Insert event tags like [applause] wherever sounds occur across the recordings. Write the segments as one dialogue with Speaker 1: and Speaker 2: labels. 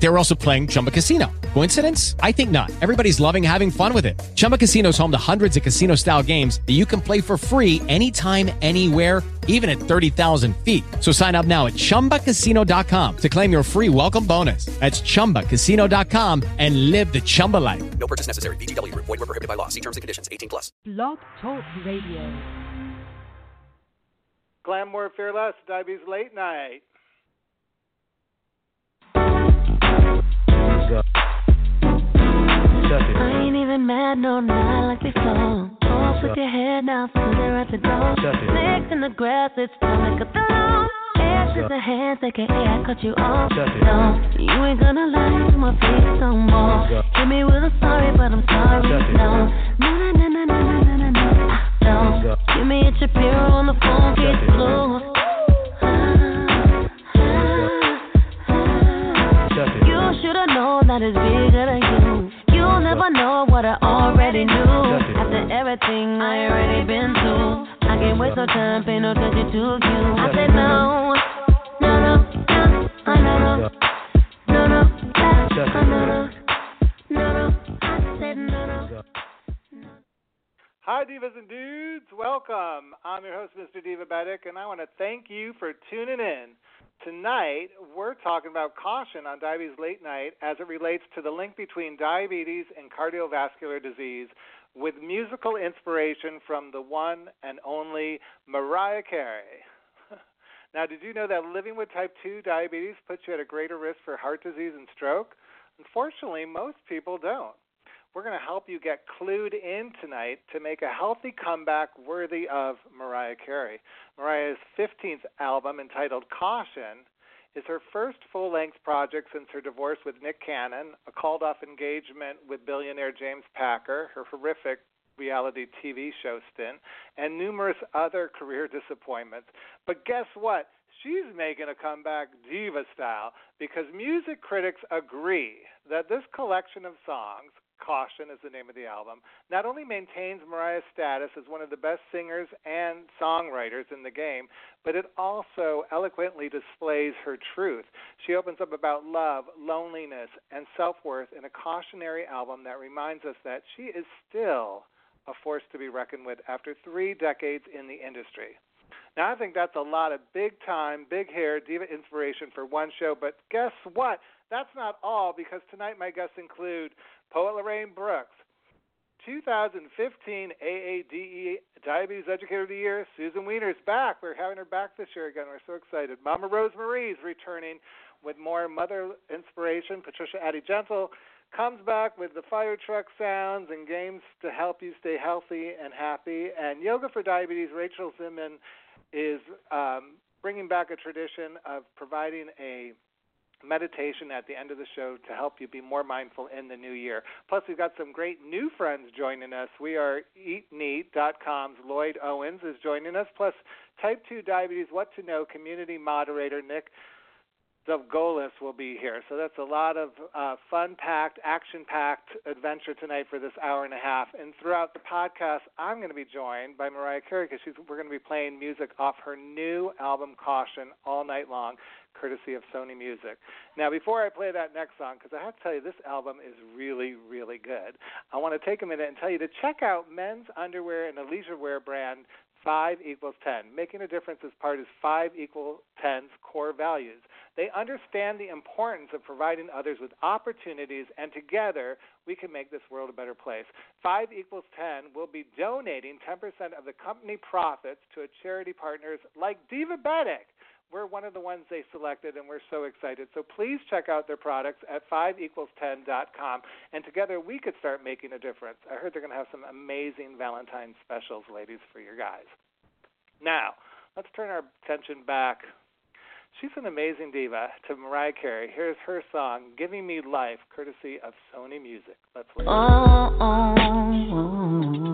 Speaker 1: They were also playing Chumba Casino. Coincidence? I think not. Everybody's loving having fun with it. Chumba Casino is home to hundreds of casino style games that you can play for free anytime, anywhere, even at 30,000 feet. So sign up now at chumbacasino.com to claim your free welcome bonus. That's chumbacasino.com and live the Chumba life.
Speaker 2: No purchase necessary. VGW Group. Void were prohibited by law. See terms and conditions. 18 plus.
Speaker 3: Blog Talk Radio.
Speaker 4: Glamour Fearless, Diabetes Late Night.
Speaker 5: I ain't even mad, no, not like before. Off with your head now, are at the door. Snakes in the grass, it's time to the lawn. Ashes the hands, aka I cut you off. No, you ain't gonna lie to my face no more. Hit me with a sorry, but I'm sorry. No, no, no, no, no, no, no, no, no, give me a Shapiro on the phone, get blues. Should've known that it's bigger than you. You'll never know what I already knew. After everything I already been through, I can't waste no time, no attention to you. I said no, no, no, no, uh, no, no, no, no, uh, uh, no, no, no, no.
Speaker 4: Hi, divas and dudes. Welcome. I'm your host, Mr. Divabetic, and I want to thank you for tuning in. Tonight, we're talking about caution on Diabetes Late Night as it relates to the link between diabetes and cardiovascular disease with musical inspiration from the one and only Mariah Carey. [laughs] now, did you know that living with type 2 diabetes puts you at a greater risk for heart disease and stroke? Unfortunately, most people don't. We're going to help you get clued in tonight to make a healthy comeback worthy of Mariah Carey. Mariah's 15th album, entitled Caution, is her first full length project since her divorce with Nick Cannon, a called off engagement with billionaire James Packer, her horrific reality TV show stint, and numerous other career [laughs] disappointments. But guess what? She's making a comeback diva style because music critics agree that this collection of songs, Caution is the name of the album, not only maintains Mariah's status as one of the best singers and songwriters in the game, but it also eloquently displays her truth. She opens up about love, loneliness, and self worth in a cautionary album that reminds us that she is still a force to be reckoned with after three decades in the industry. Now, I think that's a lot of big time, big hair diva inspiration for one show, but guess what? That's not all because tonight my guests include Poet Lorraine Brooks, 2015 AADE Diabetes Educator of the Year, Susan Weiner's back. We're having her back this year again. We're so excited. Mama Rose Marie's returning with more mother inspiration. Patricia Addy Gentle comes back with the fire truck sounds and games to help you stay healthy and happy. And Yoga for Diabetes, Rachel Zinman is um, bringing back a tradition of providing a meditation at the end of the show to help you be more mindful in the new year. Plus, we've got some great new friends joining us. We are EatNeat.com's Lloyd Owens is joining us, plus Type 2 Diabetes What to Know community moderator Nick Zevgolis will be here. So that's a lot of uh, fun packed, action packed adventure tonight for this hour and a half. And throughout the podcast, I'm going to be joined by Mariah Carey because we're going to be playing music off her new album, Caution, all night long, courtesy of Sony Music. Now, before I play that next song, because I have to tell you, this album is really, really good, I want to take a minute and tell you to check out men's underwear and a leisure wear brand 5 equals 10. Making a difference is part of 5 equals 10's core values. They understand the importance of providing others with opportunities, and together we can make this world a better place. 5 equals 10 will be donating 10% of the company profits to a charity partners like Divabetic. We're one of the ones they selected, and we're so excited. So please check out their products at 5equals10.com, and together we could start making a difference. I heard they're going to have some amazing Valentine's specials, ladies, for your guys. Now, let's turn our attention back. She's an amazing diva to Mariah Carey. Here's her song, Giving Me Life, courtesy of Sony Music. Let's listen.
Speaker 5: Oh, oh, oh,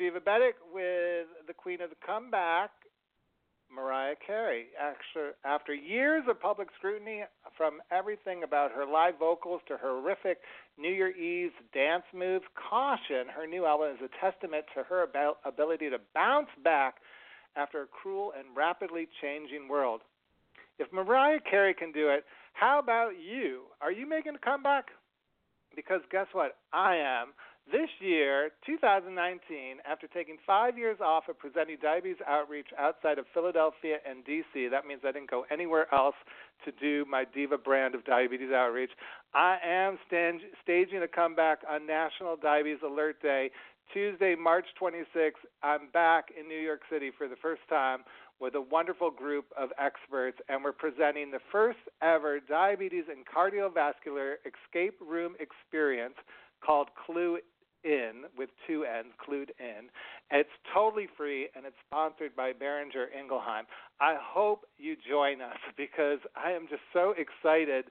Speaker 4: Mr. Divabetic with the queen of the comeback, Mariah Carey. After, after years of public scrutiny from everything about her live vocals to horrific New Year Eve dance moves, caution, her new album is a testament to her ability to bounce back after a cruel and rapidly changing world. If Mariah Carey can do it, how about you? Are you making a comeback? Because guess what? I am. This year, 2019, after taking five years off of presenting diabetes outreach outside of Philadelphia and D.C., that means I didn't go anywhere else to do my Diva brand of diabetes outreach. I am staging a comeback on National Diabetes Alert Day, Tuesday, March 26th. I'm back in New York City for the first time with a wonderful group of experts, and we're presenting the first ever diabetes and cardiovascular escape room experience called Clue In with two N's, Clued In. It's totally free and it's sponsored by Boehringer Ingelheim. I hope you join us [laughs] because I am just so excited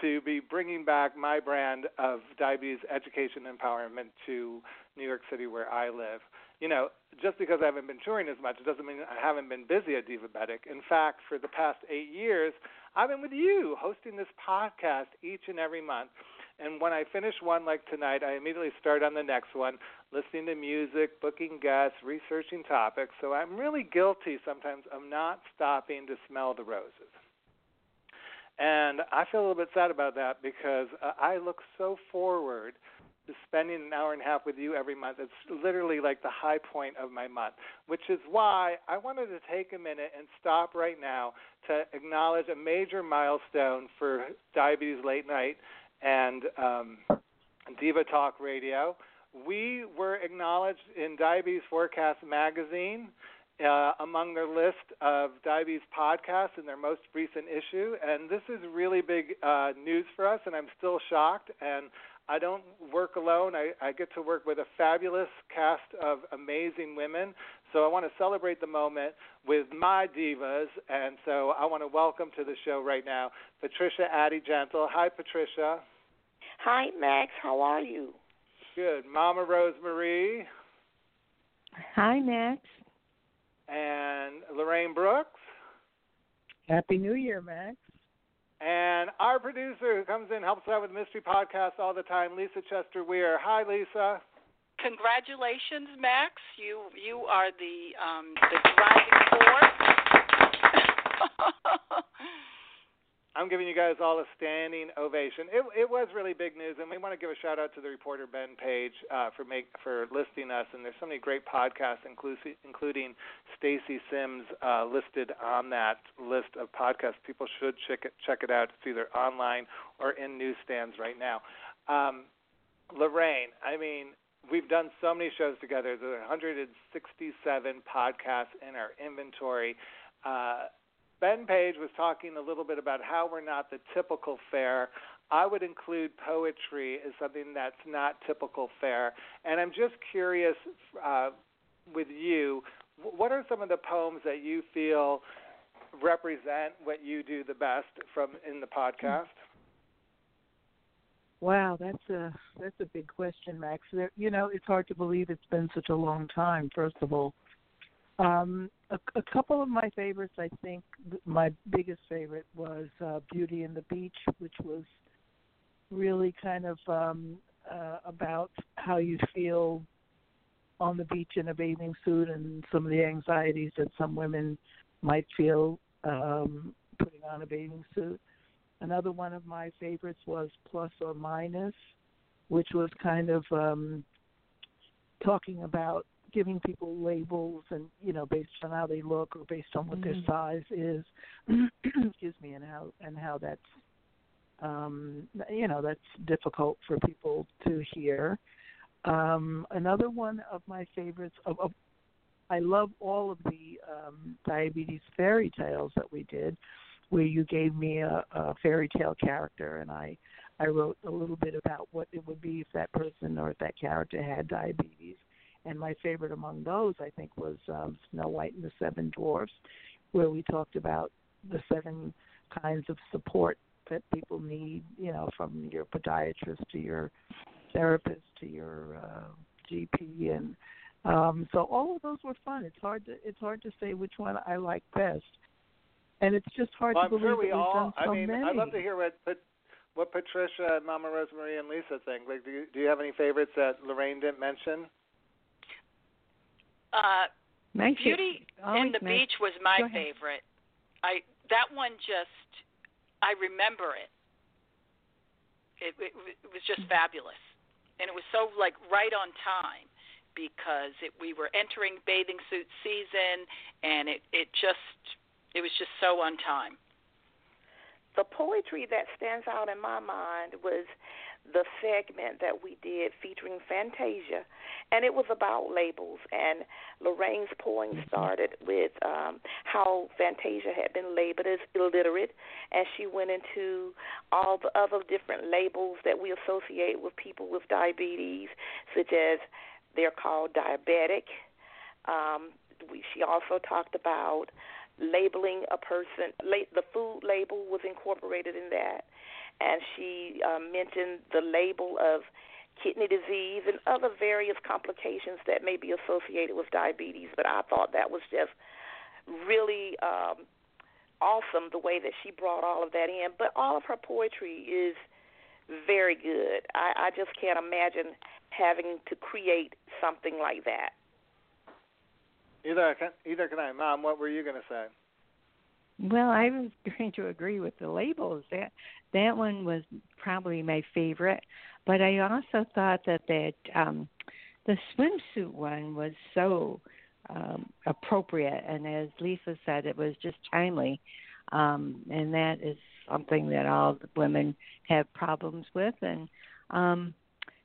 Speaker 4: to be bringing back my brand of diabetes education empowerment to New York City where I live you know, just because I haven't been touring as much it doesn't mean I haven't been busy at Divabetic. In fact, for the past eight years, I've been with you hosting this podcast each and every month. And when I finish one like tonight, I immediately start on the next one, listening to music, booking guests, researching topics. So I'm really guilty sometimes of not stopping to smell the roses. And I feel a little bit sad about that because uh, I look so forward to – spending an hour and a half with you every month. It's literally like the high point of my month, which is why I wanted to take a minute and stop right now to acknowledge a major milestone for Diabetes Late Night and um, Diva Talk Radio. We were acknowledged in Diabetes Forecast magazine uh, among their list of diabetes podcasts in their most recent issue. And this is really big uh, news for us, and I'm still shocked. And I don't work alone. I, I get to work with a fabulous cast of amazing women. So I want to celebrate the moment with my divas. And so I want to welcome to the show right now Patricia Addy Gentle. Hi, Patricia.
Speaker 6: Hi, Max. How are you?
Speaker 4: Good. Mama Rosemarie.
Speaker 7: Hi, Max.
Speaker 4: And Lorraine Brooks.
Speaker 7: Happy New Year, Max.
Speaker 4: And our producer who comes in helps out with mystery Podcast all the time, Lisa Chester Weir. Hi, Lisa.
Speaker 8: Congratulations, Max. You you are the um, the driving force. [laughs]
Speaker 4: I'm giving you guys all a standing ovation. It, it was really big news, and we want to give a shout out to the reporter Ben Page uh, for make for listing us. And there's so many great podcasts, including including Stacy Sims uh, listed on that list of podcasts. People should check it check it out. It's either online or in newsstands right now. Um, Lorraine, I mean, we've done so many shows together. There are 167 podcasts in our inventory. Uh, Ben Page was talking a little bit about how we're not the typical fare. I would include poetry as something that's not typical fare. And I'm just curious uh, with you, what are some of the poems that you feel represent what you do the best from in the podcast?
Speaker 7: Wow, that's a that's a big question, Max. There, you know, it's hard to believe it's been such a long time. First of all, um, a, a couple of my favorites, I think my biggest favorite was uh, Beauty and the Beach, which was really kind of um, uh, about how you feel on the beach in a bathing suit and some of the anxieties that some women might feel um, putting on a bathing suit. Another one of my favorites was Plus or Minus, which was kind of um, talking about giving people labels and you know based on how they look or based on what mm-hmm. their size is [clears throat] excuse me and how and how that's um you know that's difficult for people to hear um another one of my favorites of, of I love all of the um diabetes fairy tales that we did where you gave me a, a fairy tale character and I I wrote a little bit about what it would be if that person or if that character had diabetes. And my favorite among those, I think, was um, Snow White and the Seven Dwarfs, where we talked about the seven kinds of support that people need, you know, from your podiatrist to your therapist to your uh, GP and Um, so all of those were fun. It's hard to it's hard to say which one I like best, and it's just hard
Speaker 4: well,
Speaker 7: to believe
Speaker 4: sure we
Speaker 7: that we've
Speaker 4: all.
Speaker 7: done so
Speaker 4: I mean,
Speaker 7: many.
Speaker 4: I'd love to hear what what, what Patricia, Mama Rosemarie, and Lisa think. Like, do you, do you have any favorites that Lorraine didn't mention?
Speaker 8: Uh,
Speaker 9: My
Speaker 8: Beauty
Speaker 9: fa-
Speaker 8: in
Speaker 9: always
Speaker 8: the
Speaker 9: my-
Speaker 8: Beach was my favorite. I that one just I remember it. It, it, it was just fabulous, and it was so like right on time because it, we were entering bathing suit season, and it it just it was just so on time.
Speaker 6: The poetry that stands out in my mind was the segment that we did featuring Fantasia, and it was about labels. And Lorraine's poem started with um, how Fantasia had been labeled as illiterate, and she went into all the other different labels that we associate with people with diabetes, such as they're called diabetic. Um, we, she also talked about labeling a person. The food label was incorporated in that, and she um, mentioned the label of kidney disease and other various complications that may be associated with diabetes. But I thought that was just really um, awesome the way that she brought all of that in. But all of her poetry is very good. I, I just can't imagine having to create something like that.
Speaker 4: Either can, either can I, Mom. What were you going to say?
Speaker 9: Well, I was [laughs] going to agree with the labels. That that one was probably my favorite, but I also thought that that um, the swimsuit one was so um, appropriate, and as Lisa said, it was just timely, um, and that is something that all women have problems with, and um,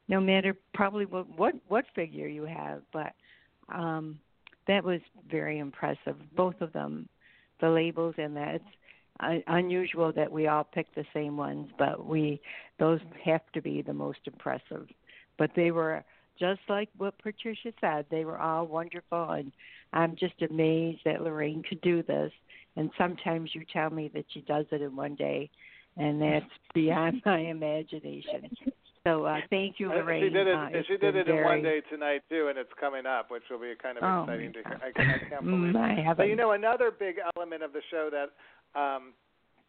Speaker 9: no matter probably what what what figure you have, but um, that was very impressive. Both of them the labels and that it's un- unusual that we all pick the same ones, but we those have to be the most impressive. But they were just like what Patricia said, they were all wonderful, and I'm just amazed that Lorraine could do this. And sometimes you tell me that she does it in one day, and that's beyond [laughs] my imagination. So uh, thank you,
Speaker 4: Uh,
Speaker 9: Lorraine.
Speaker 4: She did it.
Speaker 9: Uh, it's
Speaker 4: she did it in one day tonight too, and it's coming up, which will be kind of
Speaker 9: Oh,
Speaker 4: exciting to hear. I, I can't believe. It. But you know, another big element of the show that um,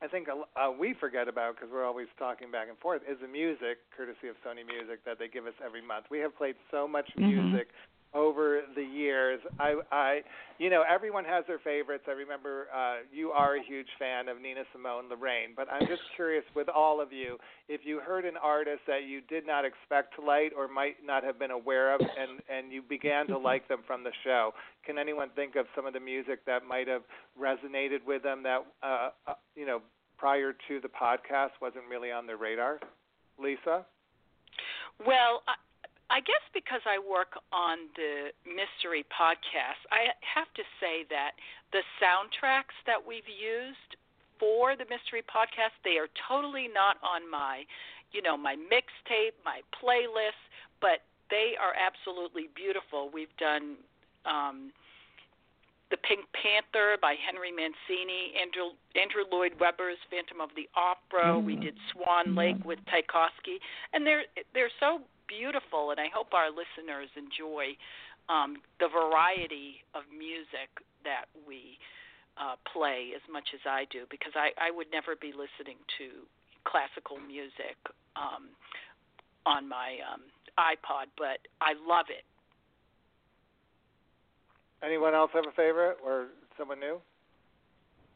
Speaker 4: I think uh, we forget about because we're always talking back and forth is the music, courtesy of Sony Music, that they give us every month. We have played so much
Speaker 9: Mhm.
Speaker 4: music over the years. I, I, you know, everyone has their favorites. I remember uh, you are a huge fan of Nina Simone, Lorraine, but I'm just curious with all of you, if you heard an artist that you did not expect to like or might not have been aware of, and and you began to like them from the show, can anyone think of some of the music that might have resonated with them that, uh, uh, you know, prior to the podcast wasn't really on their radar? Lisa.
Speaker 8: Well, I guess because I work on the mystery podcast, I have to say that the soundtracks that we've used for the mystery podcast, they are totally not on my, you know, my mixtape, my playlist, but they are absolutely beautiful. We've done um the Pink Panther by Henry Mancini, Andrew, Andrew Lloyd Webber's Phantom of the Opera. We did Swan Lake with Tchaikovsky, and they're they're so beautiful. And I hope our listeners enjoy um, the variety of music that we uh, play as much as I do, because I I would never be listening to classical music um, on my um, iPod, but I love it.
Speaker 4: Anyone else have a favorite or someone new?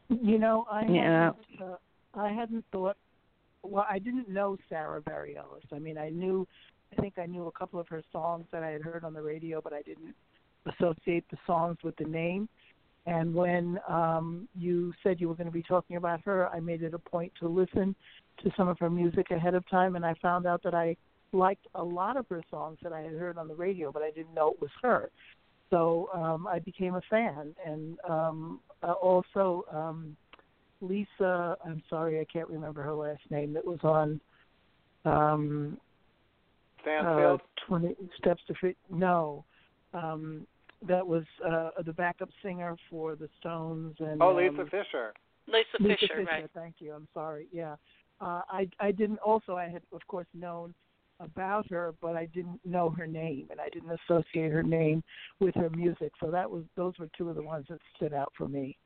Speaker 7: You know, I
Speaker 9: Yeah.
Speaker 7: hadn't, uh, I hadn't thought. Well, I didn't know Sara Bareilles. I mean, I knew. I think I knew a couple of her songs that I had heard on the radio, but I didn't associate the songs with the name. And when um, you said you were going to be talking about her, I made it a point to listen to some of her music ahead of time, and I found out that I liked a lot of her songs that I had heard on the radio, but I didn't know it was her. So um, I became a fan, and um, uh, also um, Lisa. I'm sorry, I can't remember her last name. That was on um, uh, Twenty Steps to Fit. No, um, that was uh, the backup singer for the Stones and
Speaker 4: oh, Lisa
Speaker 7: um,
Speaker 4: Fischer.
Speaker 8: Lisa,
Speaker 7: Lisa
Speaker 8: Fischer, right?
Speaker 7: Thank you. I'm sorry. Yeah, uh, I I didn't. Also, I had of course known about her, but I didn't know her name and I didn't associate her name with her music. So that was those were two of the ones that stood out for me.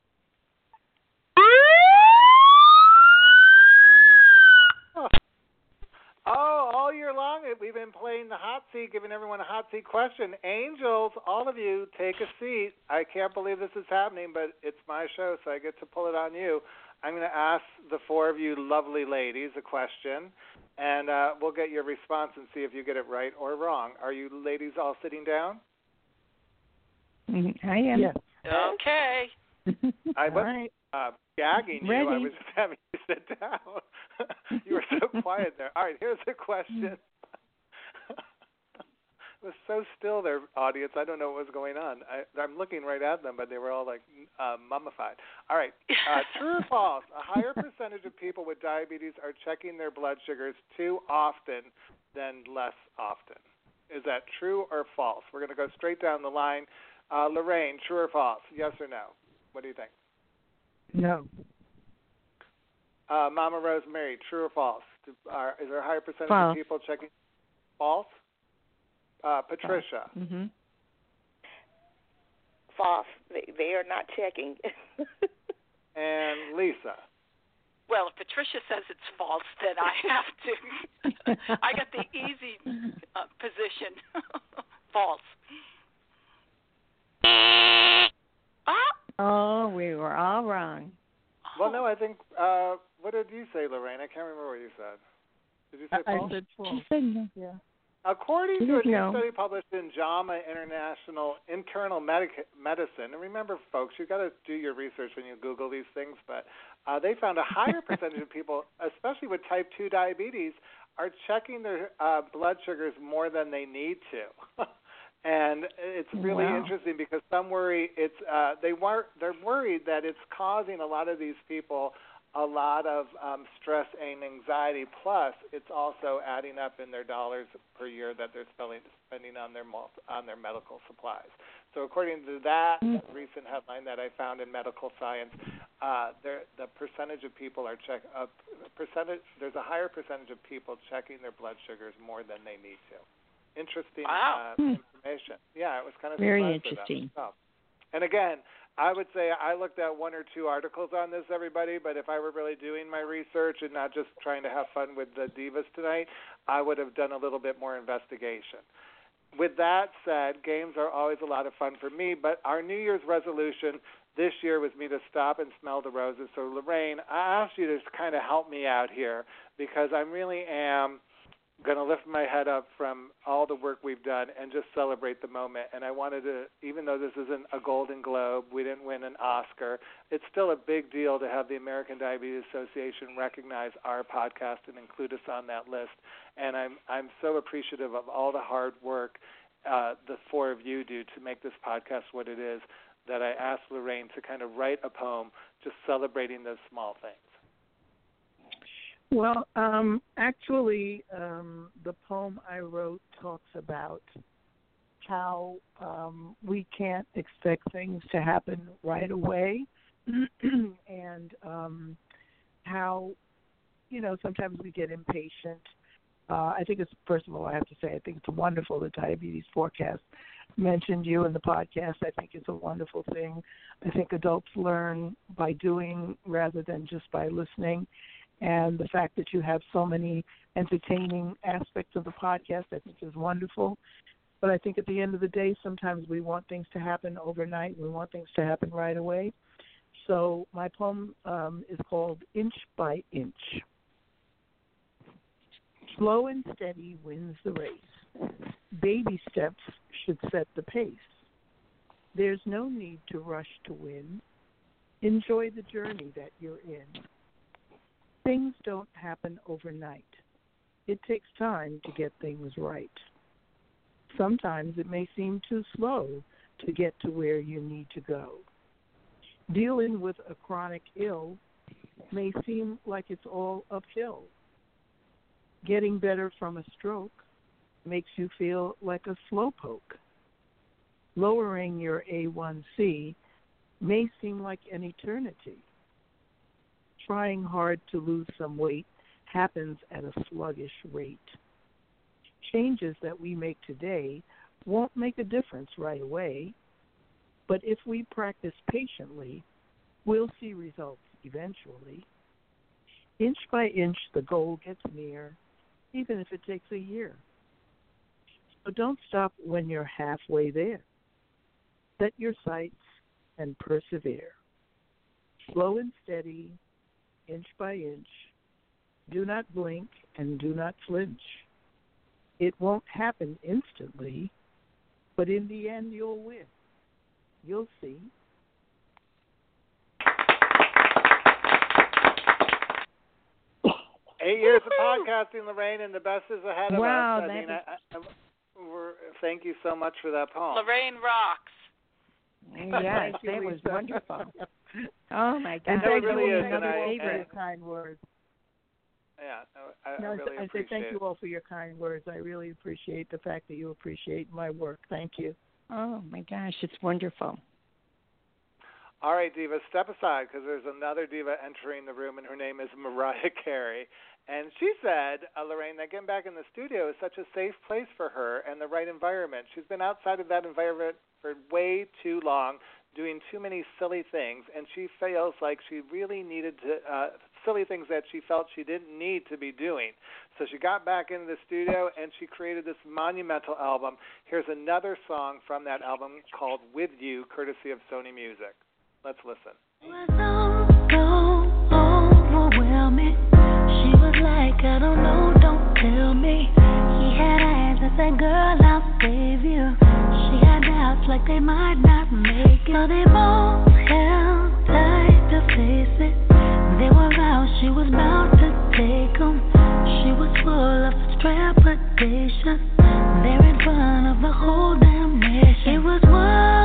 Speaker 4: Oh, all year long we've been playing the hot seat, giving everyone a hot seat question. Angels, all of you, take a seat. I can't believe this is happening, but it's my show, so I get to pull it on you. I'm going to ask the four of you lovely ladies a question, and uh, we'll get your response and see if you get it right or wrong. Are you ladies all sitting down?
Speaker 9: Mm-hmm. I am.
Speaker 7: Yes.
Speaker 8: Okay. [laughs]
Speaker 4: I
Speaker 7: All
Speaker 4: was
Speaker 7: right.
Speaker 4: Uh, gagging you. I was just having you sit down. [laughs] you were so [laughs] quiet there. All right, here's the question. [laughs] it was so still there, audience. I don't know what was going on. I, I'm looking right at them, but they were all like uh, mummified. All right, uh, true or false? A higher percentage of people with diabetes are checking their blood sugars too often than less often. Is that true or false? We're going to go straight down the line. Uh, Lorraine, true or false? Yes or no? What do you think?
Speaker 7: No.
Speaker 4: Uh, Mama Rosemarie, true or false? Do, are, is there a higher percentage
Speaker 9: False.
Speaker 4: of people checking? False. Uh, Patricia,
Speaker 9: hmm
Speaker 6: False. They, they are not checking. [laughs]
Speaker 4: and Lisa.
Speaker 8: Well, if Patricia says it's false, then I [laughs] have to. [laughs] I got the easy uh, position. false.
Speaker 9: Oh, we were all wrong.
Speaker 4: Well, no, I think. Uh, what did you say, Lorraine? I can't remember what you said. Did you say
Speaker 7: I, I said false.
Speaker 9: She said no.
Speaker 7: Yeah.
Speaker 4: According to a new
Speaker 9: No.
Speaker 4: study published in JAMA International Internal Medic- Medicine, and remember, folks, you've got to do your research when you Google these things, but uh, they found a higher percentage of people, especially with type 2 diabetes, are checking their uh, blood sugars more than they need to. [laughs] and it's really
Speaker 9: Wow.
Speaker 4: interesting because some worry it's uh, they were they're worried that it's causing a lot of these people a lot of um, stress and anxiety. Plus, it's also adding up in their dollars per year that they're spending spending on their on their medical supplies. So, according to that recent headline that I found in Medical Science, uh, there, the percentage of people are check uh, percentage. There's a higher percentage of people checking their blood sugars more than they need to. Interesting
Speaker 8: Wow.
Speaker 4: uh,
Speaker 9: Hmm.
Speaker 4: information. Yeah, it was kind of
Speaker 9: Very
Speaker 4: surprised by that
Speaker 9: interesting.
Speaker 4: And again, I would say I looked at one or two articles on this, everybody, but if I were really doing my research and not just trying to have fun with the divas tonight, I would have done a little bit more investigation. With that said, games are always a lot of fun for me, but our New Year's resolution this year was me to stop and smell the roses. So, Lorraine, I asked you to kind of help me out here because I really am going to lift my head up from all the work we've done and just celebrate the moment. And I wanted to, even though this isn't a Golden Globe, we didn't win an Oscar, it's still a big deal to have the American Diabetes Association recognize our podcast and include us on that list. And I'm I'm so appreciative of all the hard work uh, the four of you do to make this podcast what it is. That I asked Lorraine to kind of write a poem just celebrating those small things.
Speaker 7: Well, um, actually, um, the poem I wrote talks about how um, we can't expect things to happen right away, [clears throat] and um, how you know sometimes we get impatient. Uh, I think it's first of all, I have to say, I think it's wonderful that Diabetes Forecast mentioned you in the podcast. I think it's a wonderful thing. I think adults learn by doing rather than just by listening and the fact that you have so many entertaining aspects of the podcast I think is wonderful. But I think at the end of the day sometimes we want things to happen overnight, we want things to happen right away. So my poem um, is called Inch by Inch. Slow and steady wins the race. Baby steps should set the pace. There's no need to rush to win. Enjoy the journey that you're in. Things don't happen overnight. It takes time to get things right. Sometimes it may seem too slow to get to where you need to go. Dealing with a chronic ill may seem like it's all uphill. Getting better from a stroke makes you feel like a slowpoke. Lowering your A1C may seem like an eternity. Trying hard to lose some weight happens at a sluggish rate. changes that we make today won't make a difference right away, but if we practice patiently, we'll see results eventually. Inch by inch, the goal gets near, even if it takes a year. So don't stop when you're halfway there. Set your sights and persevere. Slow and steady, inch by inch. Do not blink and do not flinch. It won't happen instantly, but in the end, you'll win. You'll see.
Speaker 4: Eight years of podcasting, Lorraine, and the best is ahead of
Speaker 9: Wow,
Speaker 4: us. I
Speaker 9: that
Speaker 4: mean, I, I, we're, thank you so much for that poem.
Speaker 8: Lorraine rocks. [laughs]
Speaker 9: Yes,
Speaker 7: Thank you,
Speaker 9: that was wonderful. [laughs] Oh my God,
Speaker 7: And
Speaker 4: That
Speaker 7: thank
Speaker 4: really
Speaker 7: you
Speaker 4: is,
Speaker 7: all
Speaker 4: and I-
Speaker 7: for
Speaker 4: and-
Speaker 7: your kind words.
Speaker 4: Yeah, I, I
Speaker 7: No, I
Speaker 4: really
Speaker 7: I say
Speaker 4: appreciate
Speaker 7: thank you all for your kind words. I really appreciate the fact that you appreciate my work. Thank you.
Speaker 9: Oh my gosh, it's wonderful.
Speaker 4: All right, Diva, step aside because there's another Diva entering the room, and her name is Mariah [laughs] Carey. And she said, uh, Lorraine, that getting back in the studio is such a safe place for her and the right environment. She's been outside of that environment for way too long, doing too many silly things, and she feels like she really needed to, uh, silly things that she felt she didn't need to be doing. So she got back into the studio and she created this monumental album. Here's another song from that album called With You, courtesy of Sony Music. Let's listen.
Speaker 5: She was like, I don't know, don't tell me. He had eyes girl, I'll save you. Doubts like they might not make it. So they both held tight to face it. They were out, she was bound to take 'em. She was full of trepidation. There in front of the whole damn nation. It was whoa.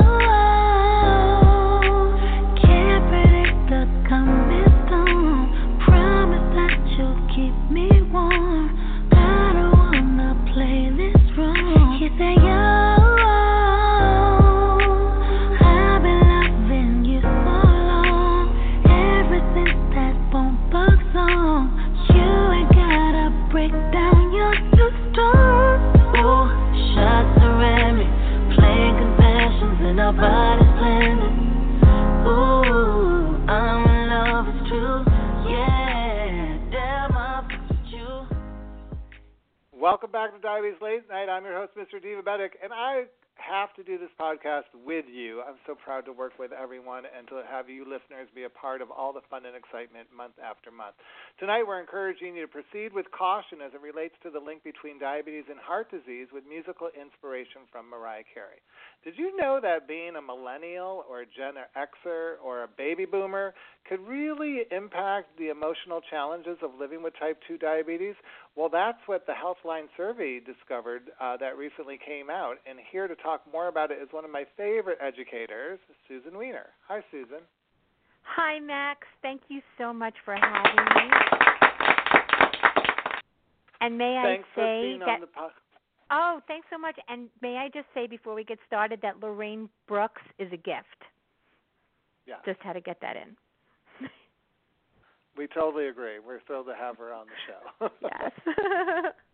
Speaker 4: Mr. Divabetic, and I have to do this podcast with you. I'm so proud to work with everyone and to have you listeners be a part of all the fun and excitement month after month. Tonight, we're encouraging you to proceed with caution as it relates to the link between diabetes and heart disease with musical inspiration from Mariah Carey. Did you know that being a millennial or a Gen Xer or a baby boomer could really impact the emotional challenges of living with type 2 diabetes? Well, that's what the Healthline survey discovered uh, that recently came out. And here to talk more about it is one of my favorite educators, Susan Weiner. Hi, Susan.
Speaker 10: Hi, Max. Thank you so much for having me. And may
Speaker 4: Thanks
Speaker 10: I
Speaker 4: for
Speaker 10: say
Speaker 4: being
Speaker 10: that
Speaker 4: on the podcast.
Speaker 10: Oh, thanks so much. And may I just say before we get started that Lorraine Brooks is a gift.
Speaker 4: Yeah,
Speaker 10: Just had to get that in.
Speaker 4: We totally agree. We're thrilled to have her on the show. [laughs]
Speaker 10: Yes. [laughs]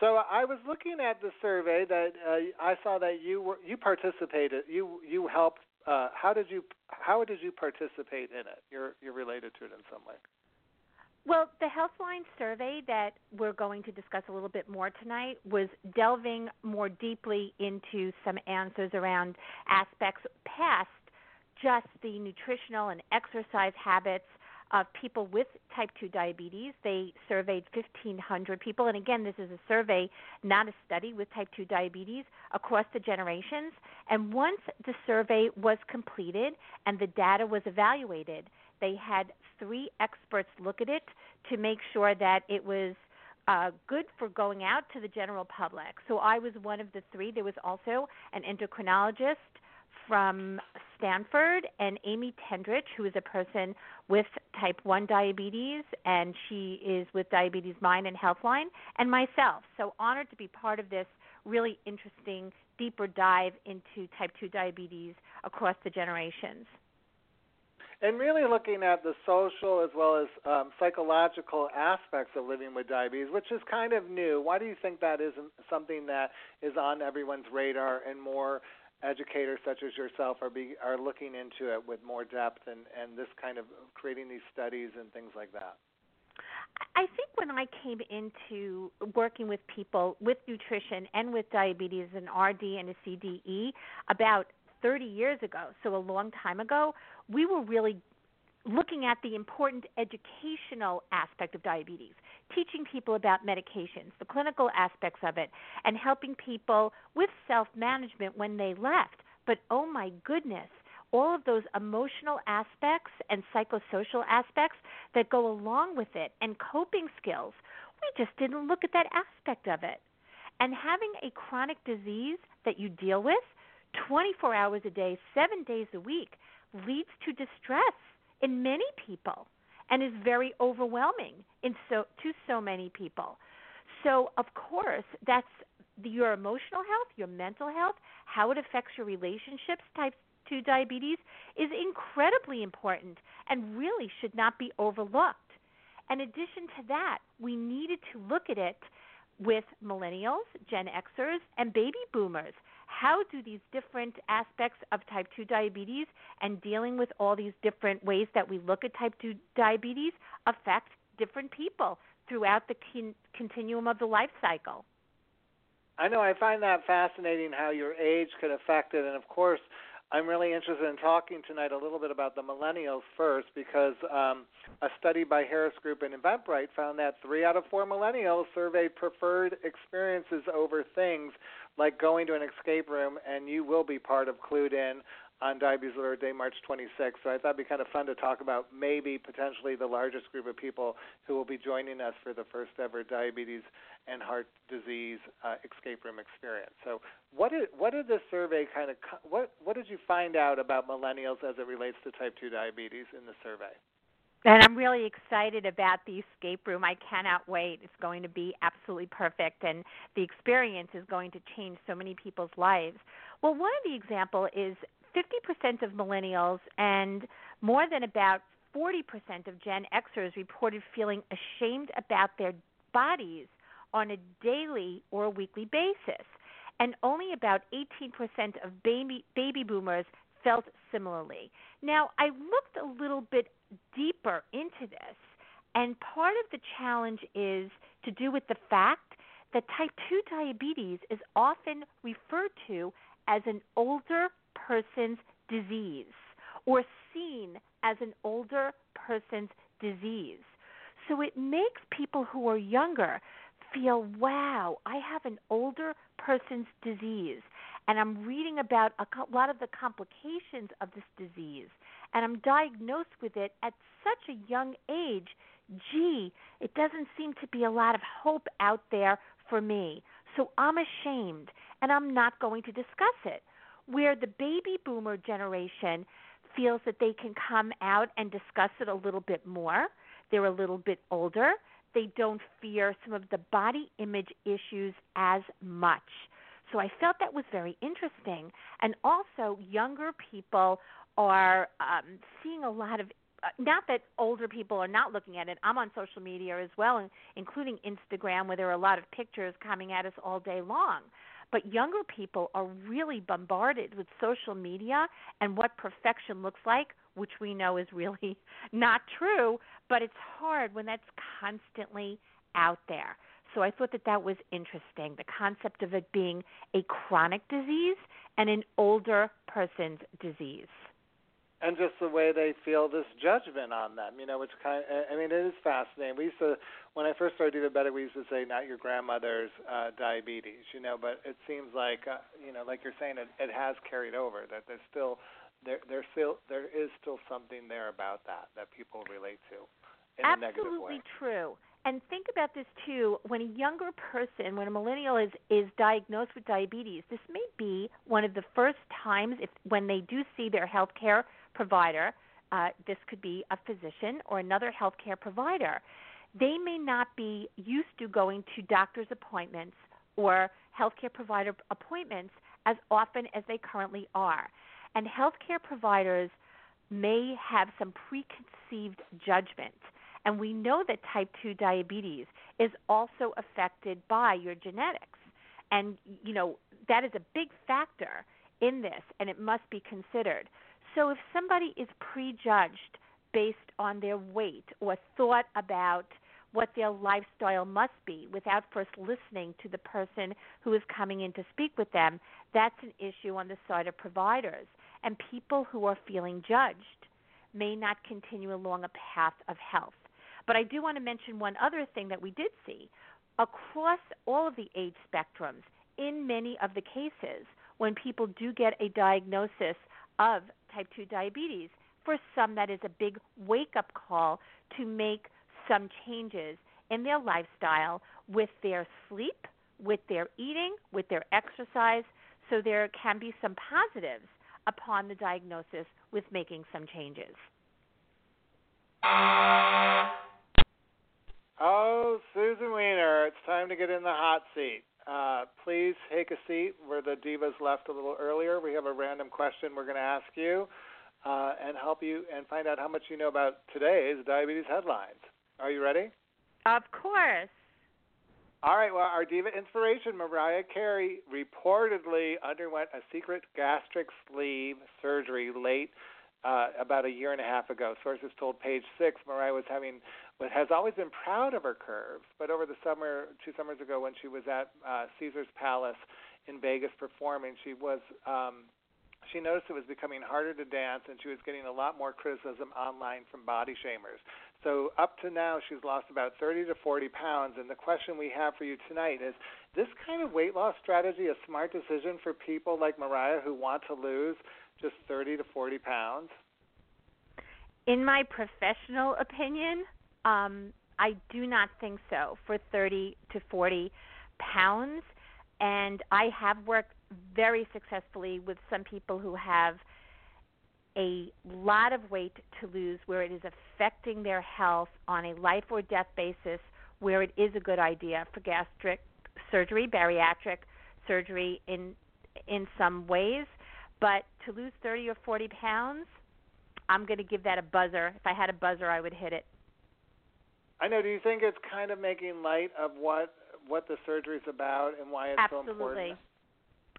Speaker 4: So I was looking at the survey that uh, I saw that you were you participated. You you helped. Uh, how did you how did you participate in it? You're you're related to it in some way.
Speaker 10: Well, the Healthline survey that we're going to discuss a little bit more tonight was delving more deeply into some answers around aspects past just the nutritional and exercise habits of people with type 2 diabetes. They surveyed 1,500 people. And again, this is a survey, not a study with type 2 diabetes across the generations. And once the survey was completed and the data was evaluated, they had three experts look at it to make sure that it was uh, good for going out to the general public. So I was one of the three. There was also an endocrinologist from Stanford and Amy Tenderich, who is a person with type 1 diabetes, and she is with DiabetesMine and Healthline, and myself. So honored to be part of this really interesting, deeper dive into type 2 diabetes across the generations.
Speaker 4: and really looking at the social as well as um, psychological aspects of living with diabetes, which is kind of new. Why do you think that isn't something that is on everyone's radar and more educators such as yourself are be, are looking into it with more depth and, and this kind of creating these studies and things like that?
Speaker 10: I think when I came into working with people with nutrition and with diabetes, an RD and a CDE, about 30 years ago, so a long time ago, we were really looking at the important educational aspect of diabetes, teaching people about medications, the clinical aspects of it, and helping people with self management when they left. But oh my goodness, all of those emotional aspects and psychosocial aspects that go along with it and coping skills, we just didn't look at that aspect of it. And having a chronic disease that you deal with 24 hours a day, seven days a week, leads to distress in many people and is very overwhelming in so to so many people. So of course that's your emotional health, your mental health, how it affects your relationships, type 2 diabetes is incredibly important and really should not be overlooked. In addition to that, we needed to look at it with millennials, Gen Xers, and baby boomers how do these different aspects of type 2 diabetes and dealing with all these different ways that we look at type 2 diabetes affect different people throughout the con- continuum of the life cycle?
Speaker 4: I know I find that fascinating how your age could affect it and of course I'm really interested in talking tonight a little bit about the millennials first because um, a study by Harris Group and Eventbrite found that three out of four millennials surveyed preferred experiences over things like going to an escape room, and you will be part of Clued In on Diabetes Alert Day, March 26th. So I thought it'd be kind of fun to talk about maybe potentially the largest group of people who will be joining us for the first ever diabetes and heart disease uh, escape room experience. So what did what did this survey kind of what what did you find out about millennials as it relates to type 2 diabetes in the survey?
Speaker 10: And I'm really excited about the escape room. I cannot wait. It's going to be absolutely perfect, and the experience is going to change so many people's lives. Well, one of the example is 50% of millennials and more than about 40% of Gen Xers reported feeling ashamed about their bodies on a daily or weekly basis. And only about 18% of baby, baby boomers felt similarly. Now, I looked a little bit deeper into this, and part of the challenge is to do with the fact that type 2 diabetes is often referred to as an older person's disease or seen as an older person's disease. So it makes people who are younger feel, wow, I have an older person's disease. And I'm reading about a lot of the complications of this disease and I'm diagnosed with it at such a young age, gee, it doesn't seem to be a lot of hope out there for me. So I'm ashamed and I'm not going to discuss it. Where the baby boomer generation feels that they can come out and discuss it a little bit more, they're a little bit older, they don't fear some of the body image issues as much. So I felt that was very interesting. And also, younger people are um, seeing a lot of uh, not that older people are not looking at it. I'm on social media as well, including Instagram, where there are a lot of pictures coming at us all day long. But younger people are really bombarded with social media and what perfection looks like, which we know is really [laughs] not true. But it's hard when that's constantly out there. So I thought that that was interesting the concept of it being a chronic disease and an older person's disease
Speaker 4: and just the way they feel this judgment on them. You know, it's kind. Of, I mean, it is fascinating. We used to, when I first started doing better, we used to say, "Not your grandmother's uh, diabetes," you know. But it seems like, uh, you know, like you're saying, it, it has carried over. That there's still, there, there's still, there is still something there about that that people relate to in
Speaker 10: Absolutely
Speaker 4: a negative way.
Speaker 10: true. And think about this too. When a younger person, when a millennial is is diagnosed with diabetes, this may be one of the first times if when they do see their health care provider, uh, this could be a physician or another healthcare provider, they may not be used to going to doctor's appointments or healthcare provider appointments as often as they currently are. And healthcare providers may have some preconceived judgment. And we know that type 2 diabetes is also affected by your genetics. And, you know, that is a big factor in this, and it must be considered. So if somebody is prejudged based on their weight or thought about what their lifestyle must be without first listening to the person who is coming in to speak with them, that's an issue on the side of providers. And people who are feeling judged may not continue along a path of health. But I do want to mention one other thing that we did see. Across all of the age spectrums, in many of the cases, when people do get a diagnosis of type 2 diabetes, for some that is a big wake up call to make some changes in their lifestyle with their sleep, with their eating, with their exercise, so there can be some positives upon the diagnosis with making some changes.
Speaker 4: Oh, Susan Weiner, it's time to get in the hot seat. Uh, please take a seat where the divas left a little earlier. We have a random question we're going to ask you uh, and help you and find out how much you know about today's diabetes headlines. Are you ready?
Speaker 10: Of course.
Speaker 4: All right. Well, our diva inspiration, Mariah Carey, reportedly underwent a secret gastric sleeve surgery late uh, about a year and a half ago. Sources told Page Six Mariah was having what has always been proud of her curves, but over the summer, two summers ago, when she was at uh, Caesar's Palace in Vegas performing, she was um, she noticed it was becoming harder to dance, and she was getting a lot more criticism online from body shamers. So up to now, she's lost about 30 to 40 pounds. And the question we have for you tonight is: This kind of weight loss strategy a smart decision for people like Mariah who want to lose just 30 to 40 pounds?
Speaker 10: In my professional opinion, um, I do not think so for 30 to 40 pounds. And I have worked very successfully with some people who have a lot of weight to lose where it is affecting their health on a life or death basis where it is a good idea for gastric surgery, bariatric surgery in in some ways, but to lose 30 or 40 pounds, I'm going to give that a buzzer. If I had a buzzer, I would hit it.
Speaker 4: I know. Do you think it's kind of making light of what what the surgery is about and why it's
Speaker 10: Absolutely.
Speaker 4: so important?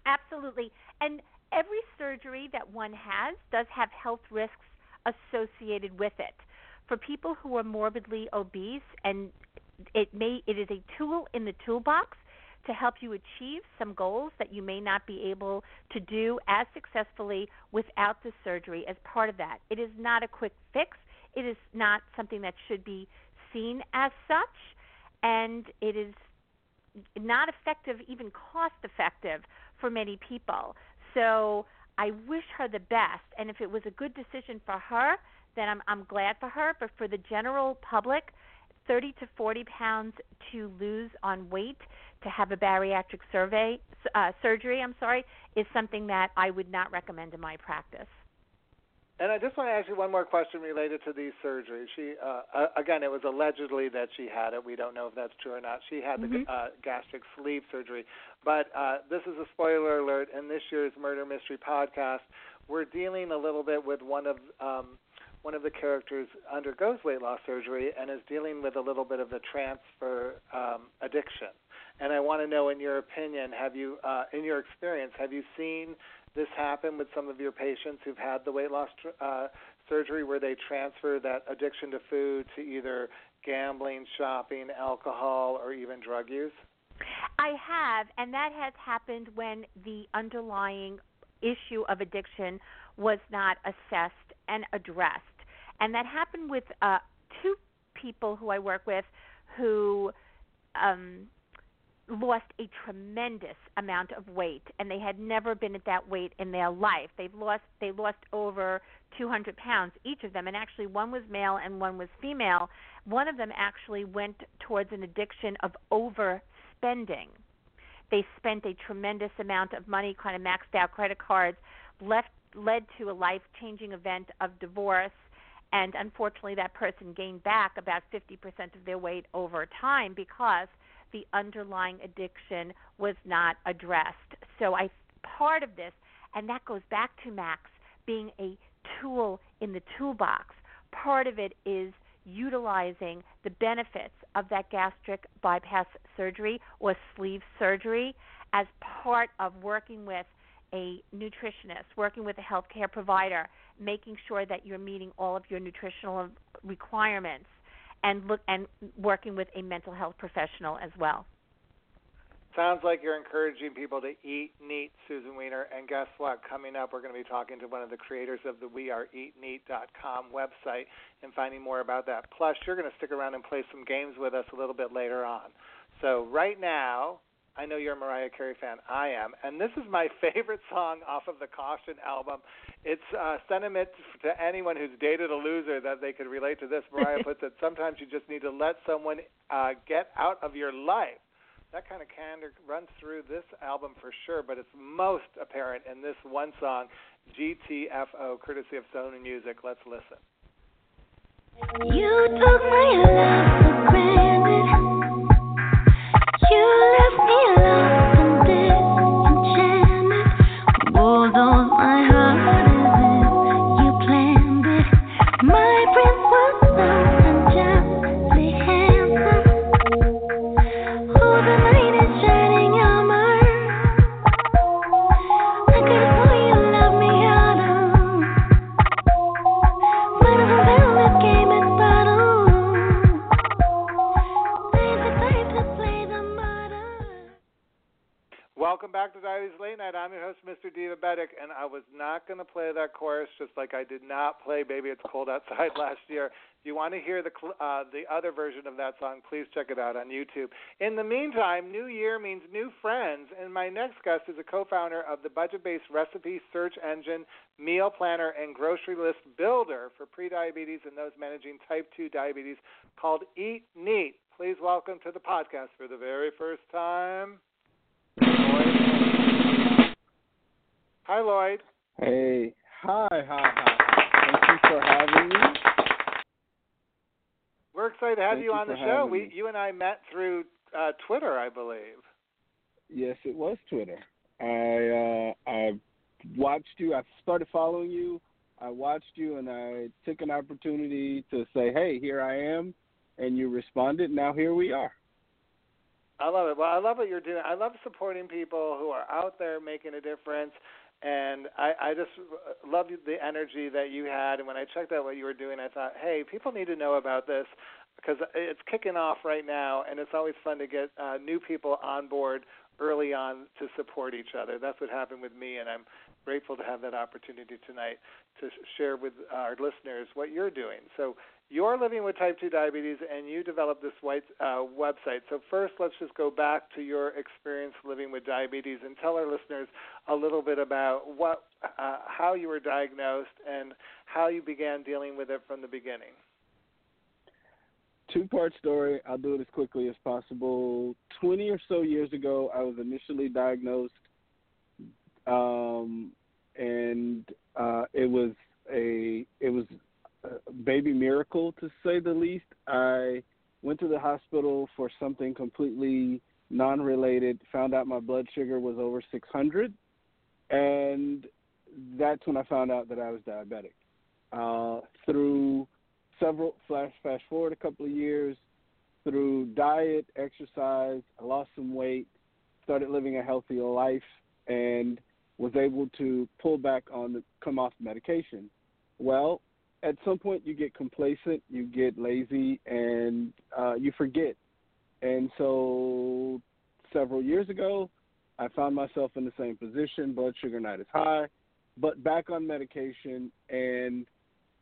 Speaker 10: Absolutely. And every surgery that one has does have health risks associated with it. For people who are morbidly obese and it may it is a tool in the toolbox to help you achieve some goals that you may not be able to do as successfully without the surgery as part of that. It is not a quick fix. It is not something that should be seen as such and it is not effective even cost effective for many people. So I wish her the best, and if it was a good decision for her, then I'm I'm glad for her. But for the general public, 30 to 40 pounds to lose on weight to have a bariatric survey uh, surgery, I'm sorry, is something that I would not recommend in my practice.
Speaker 4: And I just want to ask you one more question related to these surgeries. She, uh, uh, again, it was allegedly that she had it. We don't know if that's true or not. She had
Speaker 10: mm-hmm.
Speaker 4: the uh, gastric sleeve surgery. But uh, this is a spoiler alert. In this year's Murder Mystery podcast, we're dealing a little bit with one of um, one of the characters undergoes weight loss surgery and is dealing with a little bit of the transfer um, addiction. And I want to know, in your opinion, have you, uh, in your experience, have you seen this happen with some of your patients who've had the weight loss uh, surgery where they transfer that addiction to food to either gambling, shopping, alcohol, or even drug use?
Speaker 10: I have, and that has happened when the underlying issue of addiction was not assessed and addressed. And that happened with uh, two people who I work with who um, lost a tremendous amount of weight and they had never been at that weight in their life. They've lost they lost over 200 pounds each of them and actually one was male and one was female. One of them actually went towards an addiction of overspending. They spent a tremendous amount of money kind of maxed out credit cards left led to a life changing event of divorce and unfortunately that person gained back about 50% of their weight over time because the underlying addiction was not addressed. So I part of this, and that goes back to Max being a tool in the toolbox. Part of it is utilizing the benefits of that gastric bypass surgery or sleeve surgery as part of working with a nutritionist, working with a healthcare provider, making sure that you're meeting all of your nutritional requirements and look and working with a mental health professional as well.
Speaker 4: Sounds like you're encouraging people to eat neat, Susan Weiner. And guess what? Coming up, we're going to be talking to one of the creators of the WeAreEatNeat.com website and finding more about that. Plus, you're going to stick around and play some games with us a little bit later on. So, right now, I know you're a Mariah Carey fan. I am. And this is my [laughs] favorite song off of the Caution album. It's a sentiment to anyone who's dated a loser that they could relate to this. Mariah [laughs] puts it sometimes you just need to let someone uh, get out of your life that kind of candor runs through this album for sure, but it's most apparent in this one song, GTFO, courtesy of Sony Music. Let's listen.
Speaker 5: You took my love for granted. You
Speaker 4: Welcome back to Diabetes Late Night. I'm your host, Mr. Divabetic, and I was not going to play that chorus just like I did not play Baby It's Cold Outside [laughs] last year. If you want to hear the uh, the other version of that song, please check it out on YouTube. In the meantime, New Year means new friends, and my next guest is a co-founder of the budget-based recipe search engine, meal planner, and grocery list builder for prediabetes and those managing type 2 diabetes called Eat Neat. Please welcome to the podcast for the very first time, Hi, Lloyd.
Speaker 11: Hey, hi, hi, hi. Thank you for having me.
Speaker 4: We're excited to have
Speaker 11: Thank
Speaker 4: you
Speaker 11: you
Speaker 4: on the
Speaker 11: for
Speaker 4: show. We, you and I met through uh, Twitter, I believe.
Speaker 11: Yes, it was Twitter. I uh, I watched you. I started following you. I watched you, and I took an opportunity to say, "Hey, here I am," and you responded. Now here we are.
Speaker 4: I love it. Well, I love what you're doing. I love supporting people who are out there making a difference. And I, I just loved the energy that you had. And when I checked out what you were doing, I thought, hey, people need to know about this because it's kicking off right now. And it's always fun to get uh, new people on board early on to support each other. That's what happened with me. And I'm grateful to have that opportunity tonight to share with our listeners what you're doing. So you're living with type 2 diabetes and you developed this white, uh, website. So, first, let's just go back to your experience living with diabetes and tell our listeners a little bit about what, uh, how you were diagnosed and how you began dealing with it from the beginning.
Speaker 11: Two part story. I'll do it as quickly as possible. 20 or so years ago, I was initially diagnosed, um, and uh, it was a it was baby miracle to say the least. I went to the hospital for something completely non-related. Found out my blood sugar was over 600, and that's when I found out that I was diabetic. Uh, through several flash fast forward a couple of years through diet, exercise, I lost some weight, started living a healthier life, and was able to pull back on the come off medication. Well, at some point you get complacent, you get lazy, and uh, you forget. And so, several years ago, I found myself in the same position, blood sugar not as high, but back on medication, and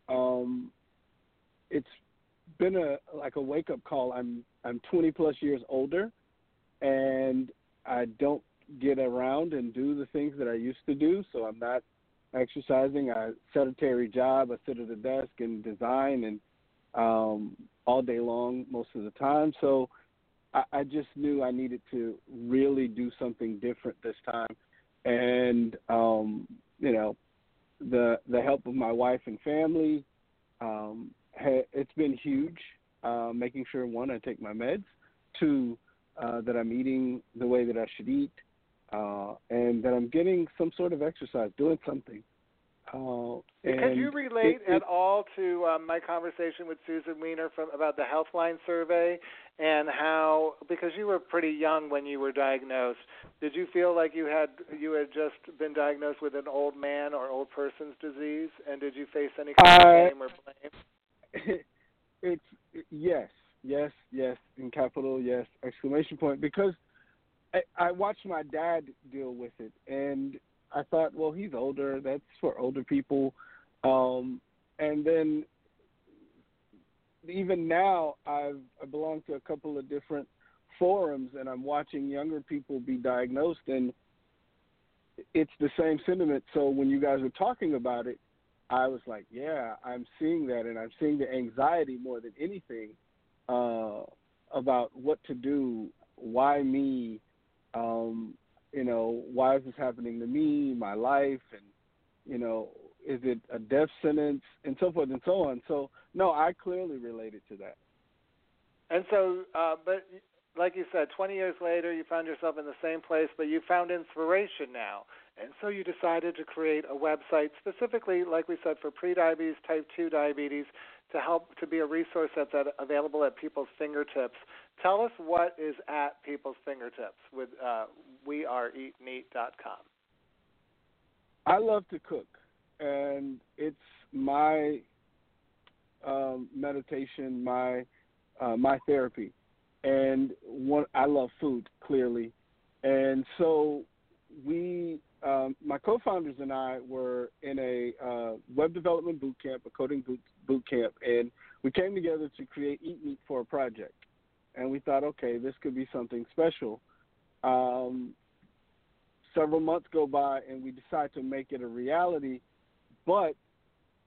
Speaker 11: um, it's been a like a wake up call. I'm I'm 20 plus years older, and I don't get around and do the things that I used to do. So I'm not exercising. I sedentary job. I sit at a desk and design and um, all day long most of the time. So I, I just knew I needed to really do something different this time, and um, you know, the the help of my wife and family. Um, ha- it's been huge. Uh, making sure one, I take my meds. Two, uh, that I'm eating the way that I should eat, uh, and that I'm getting some sort of exercise, doing something. Uh,
Speaker 4: Could you relate
Speaker 11: it, it,
Speaker 4: at all to um, my conversation with Susan Weiner from about the Healthline survey and how because you were pretty young when you were diagnosed, did you feel like you had you had just been diagnosed with an old man or old person's disease, and did you face any kind of shame or blame? [laughs]
Speaker 11: it's yes, yes, yes, in capital yes, exclamation point. Because I, watched my dad deal with it, and I thought, well, he's older. That's for older people. Um, and then even now, I've I belong to a couple of different forums, and I'm watching younger people be diagnosed, and it's the same sentiment. So when you guys were talking about it, I was like, yeah, I'm seeing that, and I'm seeing the anxiety more than anything uh, about what to do, why me, um, you know, why is this happening to me, my life, and you know, is it a death sentence, and so forth and so on. So no, I clearly related to that.
Speaker 4: And so, uh, but like you said, 20 years later, you found yourself in the same place, but you found inspiration now. And so you decided to create a website specifically, like we said, for prediabetes, type 2 diabetes, to help to be a resource that's at, available at people's fingertips. Tell us what is at people's fingertips with uh, WeAreEatNeat.com.
Speaker 11: I love to cook, and it's my um, meditation, my uh, my therapy, and one I love food clearly, and so we, um, my co-founders and I were in a uh, web development boot camp, a coding boot, boot camp, and we came together to create Eat Neat for a project, and we thought, okay, this could be something special. Um, several months go by, and we decide to make it a reality, but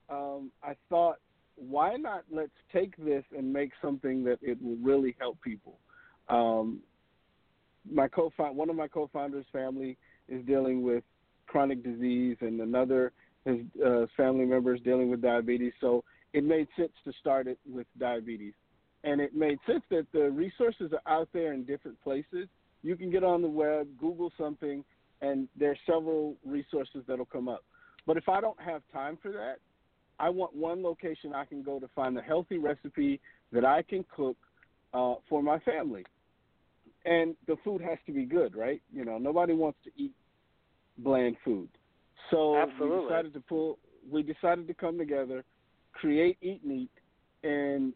Speaker 11: um, I thought why not let's take this and make something that it will really help people. Um, my co one of my co-founders' family is dealing with chronic disease, and another his uh, family member is dealing with diabetes. So it made sense to start it with diabetes, and it made sense that the resources are out there in different places. You can get on the web, Google something, and there's several resources that'll come up. But if I don't have time for that, I want one location I can go to find a healthy recipe that I can cook uh, for my family. And the food has to be good, right? You know, nobody wants to eat bland food. So
Speaker 4: Absolutely.
Speaker 11: we decided to pull. We decided to come together, create Eat Neat, and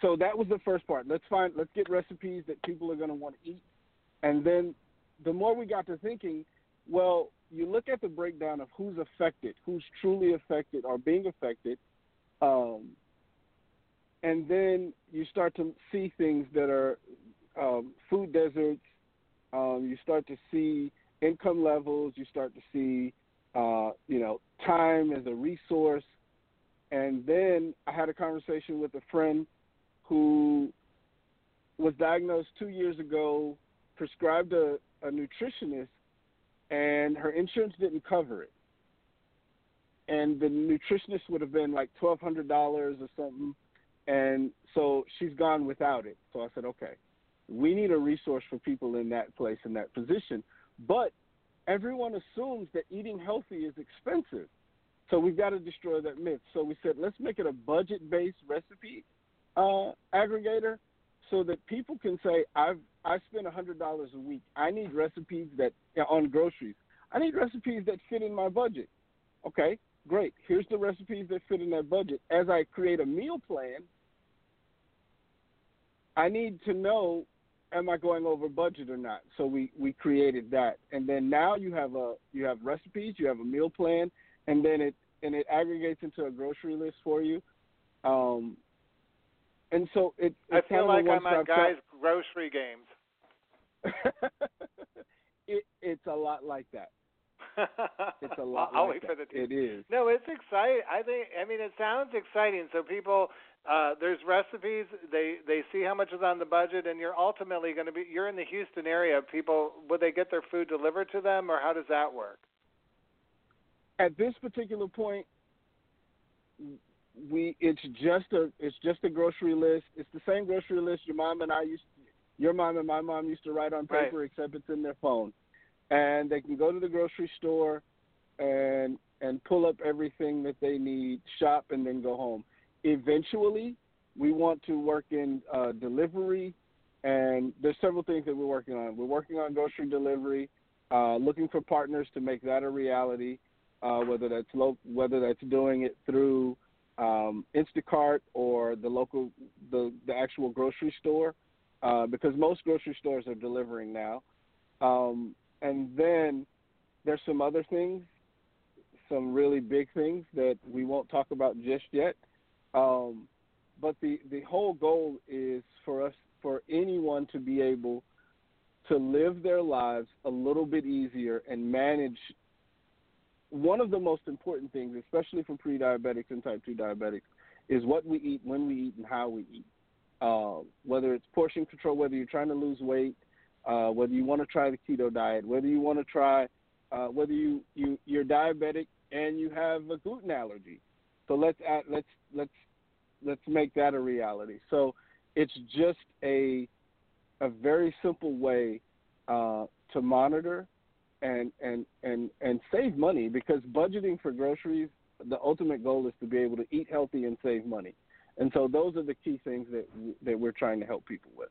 Speaker 11: so that was the first part. Let's find. Let's get recipes that people are going to want to eat, and then the more we got to thinking, well, you look at the breakdown of who's affected, who's truly affected or being affected, um, and then you start to see things that are um, food deserts. Um, you start to see income levels. You start to see, uh, you know, time as a resource. And then I had a conversation with a friend who was diagnosed two years ago, prescribed a, a nutritionist and her insurance didn't cover it. And the nutritionist would have been like twelve hundred dollars or something, and so she's gone without it. So I said, okay, we need a resource for people in that place in that position. But everyone assumes that eating healthy is expensive, so we've got to destroy that myth. So we said, let's make it a budget-based recipe uh, aggregator, so that people can say, I've I spend hundred dollars a week. I need recipes that on groceries. I need recipes that fit in my budget. Okay, great. Here's the recipes that fit in that budget. As I create a meal plan, I need to know am I going over budget or not. So we we created that, and then now you have a you have recipes, you have a meal plan, and then it and it aggregates into a grocery list for you. Um, and so it,
Speaker 4: I feel like
Speaker 11: a
Speaker 4: I'm at
Speaker 11: shop.
Speaker 4: Guy's Grocery Games. [laughs]
Speaker 11: it, it's a lot like that. [laughs] It's a lot
Speaker 4: I'll
Speaker 11: like
Speaker 4: wait for
Speaker 11: that.
Speaker 4: the
Speaker 11: It is.
Speaker 4: No, it's exciting. I think. I mean, it sounds exciting. So people, uh, there's recipes. They they see how much is on the budget, and you're ultimately going to be. You're in the Houston area. People, would they get their food delivered to them, or how does that work?
Speaker 11: At this particular point, we it's just a it's just a grocery list. It's the same grocery list your mom and I used your mom and my mom used to write on paper, except it's in their phone. And they can go to the grocery store and and pull up everything that they need, shop, and then go home. Eventually, we want to work in uh, delivery, and there's several things that we're working on. We're working on grocery delivery, uh, looking for partners to make that a reality. Uh, whether that's lo- whether that's doing it through um, Instacart or the local the the actual grocery store, uh, because most grocery stores are delivering now. Um, and then there's some other things, some really big things that we won't talk about just yet. Um, but the the whole goal is for us for anyone to be able to live their lives a little bit easier and manage one of the most important things, especially for pre-diabetics and type 2 diabetics, is what we eat, when we eat, and how we eat. Uh, whether it's portion control, whether you're trying to lose weight, uh, whether you want to try the keto diet, whether you want to try, uh, whether you, you you're diabetic and you have a gluten allergy. So let's add, let's let's let's make that a reality. So it's just a a very simple way uh, to monitor and and and and save money because budgeting for groceries the ultimate goal is to be able to eat healthy and save money. And so those are the key things that that we're trying to help people with.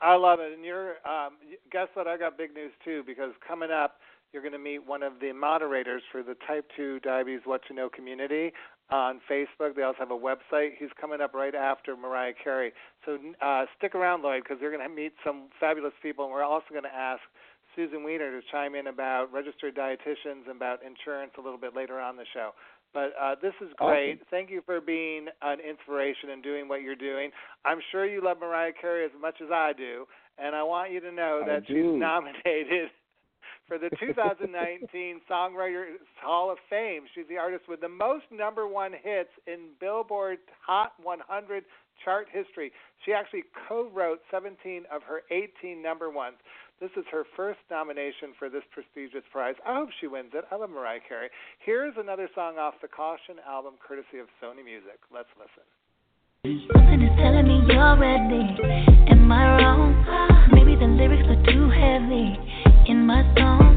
Speaker 4: I love it. And you're um guess what? I got big news too because coming up you're going to meet one of the moderators for the type 2 diabetes what to know community on facebook. They also have a website. He's coming up right after mariah carey. So uh stick around lloyd because you're going to meet some fabulous people. And we're also going to ask Susan Weiner to chime in about registered dietitians and about insurance a little bit later on the show. But uh, this is great.
Speaker 11: Awesome.
Speaker 4: Thank you for being an inspiration and doing what you're doing. I'm sure you love Mariah Carey as much as I do, and I want you to know that she's nominated [laughs] for the 2019 [laughs] Songwriters Hall of Fame. She's the artist with the most number one hits in Billboard Hot 100 chart history. She actually co-wrote 17 of her 18 number ones. This is her first nomination for this prestigious prize. I hope she wins it. I love Mariah Carey. Here's another song off the Caution album, courtesy of Sony Music. Let's listen.
Speaker 5: Something is telling me you're ready. Am I wrong? Maybe the lyrics are too heavy in my song.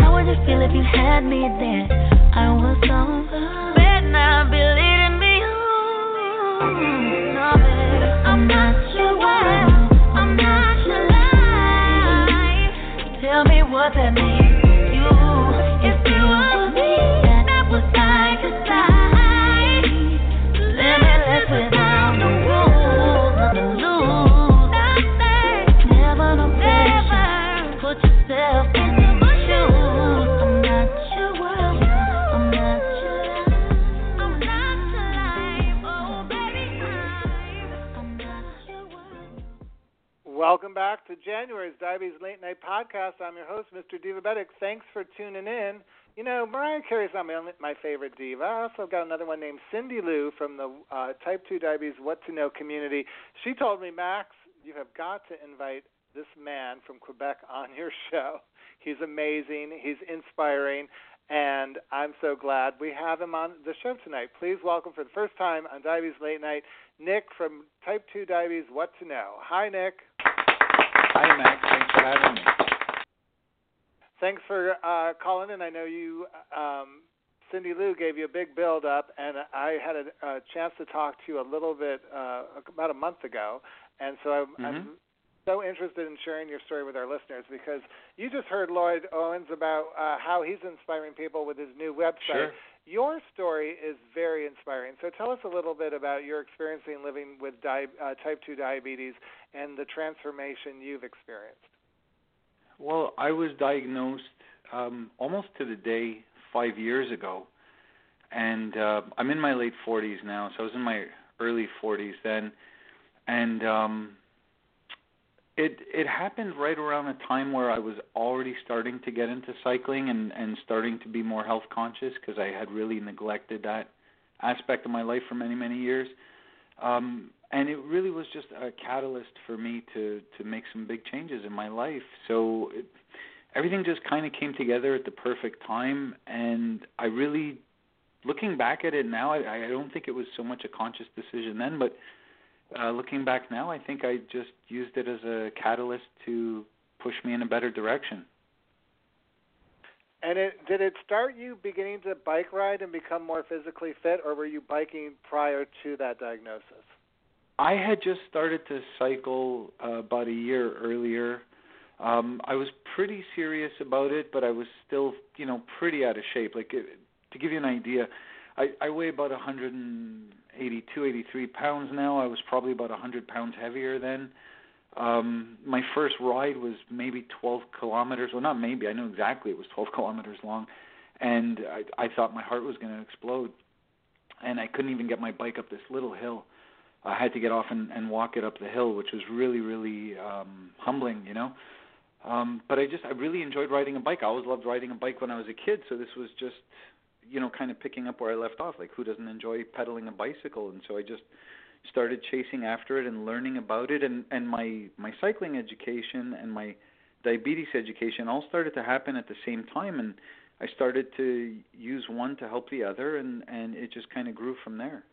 Speaker 5: How would it feel if you had me there? I was on. Better not be leading me home. No, I'm not your wife. Tell me what that means.
Speaker 4: Back to January's Diabetes Late Night Podcast. I'm your host, Mr. Divabetic. Thanks for tuning in. You know, Mariah Carey's not my, my favorite diva. I also got another one named Cindy Lou from the uh, Type 2 Diabetes What to Know community. She told me, Max, you have got to invite this man from Quebec on your [laughs] show. He's amazing, he's inspiring, and I'm so glad we have him on the show tonight. Please welcome for the first time on Diabetes Late Night, Nick from Type 2 Diabetes What to Know. Hi, Nick.
Speaker 12: Hi, Max. Thanks for having me.
Speaker 4: Thanks for uh, calling in. I know you, um, Cindy Lou, gave you a big build up, and I had a, a chance to talk to you a little bit uh, about a month ago, and so I'm,
Speaker 12: Mhm.
Speaker 4: I'm so interested in sharing your story with our listeners because you just heard Lloyd Owens about uh, how he's inspiring people with his new website.
Speaker 12: Sure.
Speaker 4: Your story is very inspiring. So tell us a little bit about your experience in living with di- uh, type 2 diabetes and the transformation you've experienced.
Speaker 12: Well, I was diagnosed um, almost to the day five years ago, and uh, I'm in my late 40s now. So I was in my early 40s then, and um, it it happened right around a time where I was already starting to get into cycling and and starting to be more health conscious because I had really neglected that aspect of my life for many many years. Um, and it really was just a catalyst for me to to make some big changes in my life. So it, everything just kind of came together at the perfect time, and I really, looking back at it now, I, I don't think it was so much a conscious decision then, but uh, looking back now, I think I just used it as a catalyst to push me in a better direction.
Speaker 4: And it did it start you beginning to bike ride and become more physically fit, or were you biking prior to that diagnosis?
Speaker 12: I had just started to cycle uh, about a year earlier. Um, I was pretty serious about it, but I was still, you know, pretty out of shape. Like it, to give you an idea, I, I weigh about 182, 83 pounds now. I was probably about 100 pounds heavier then. Um, my first ride was maybe 12 kilometers. Well, not maybe. I knew exactly it was 12 [laughs] kilometers long, and I, I thought my heart was going to explode. And I couldn't even get my bike up this little hill. I had to get off and, and walk it up the hill, which was really, really um, humbling, you know. Um, but I just, I really enjoyed riding a bike. I always loved riding a bike when I was a kid, so this was just, you know, kind of picking up where I left off. Like, who doesn't enjoy pedaling a bicycle? And so I just started chasing after it and learning about it and and my my cycling education and my diabetes education all started to happen at the same time and I started to use one to help the other and and it just kind of grew from there.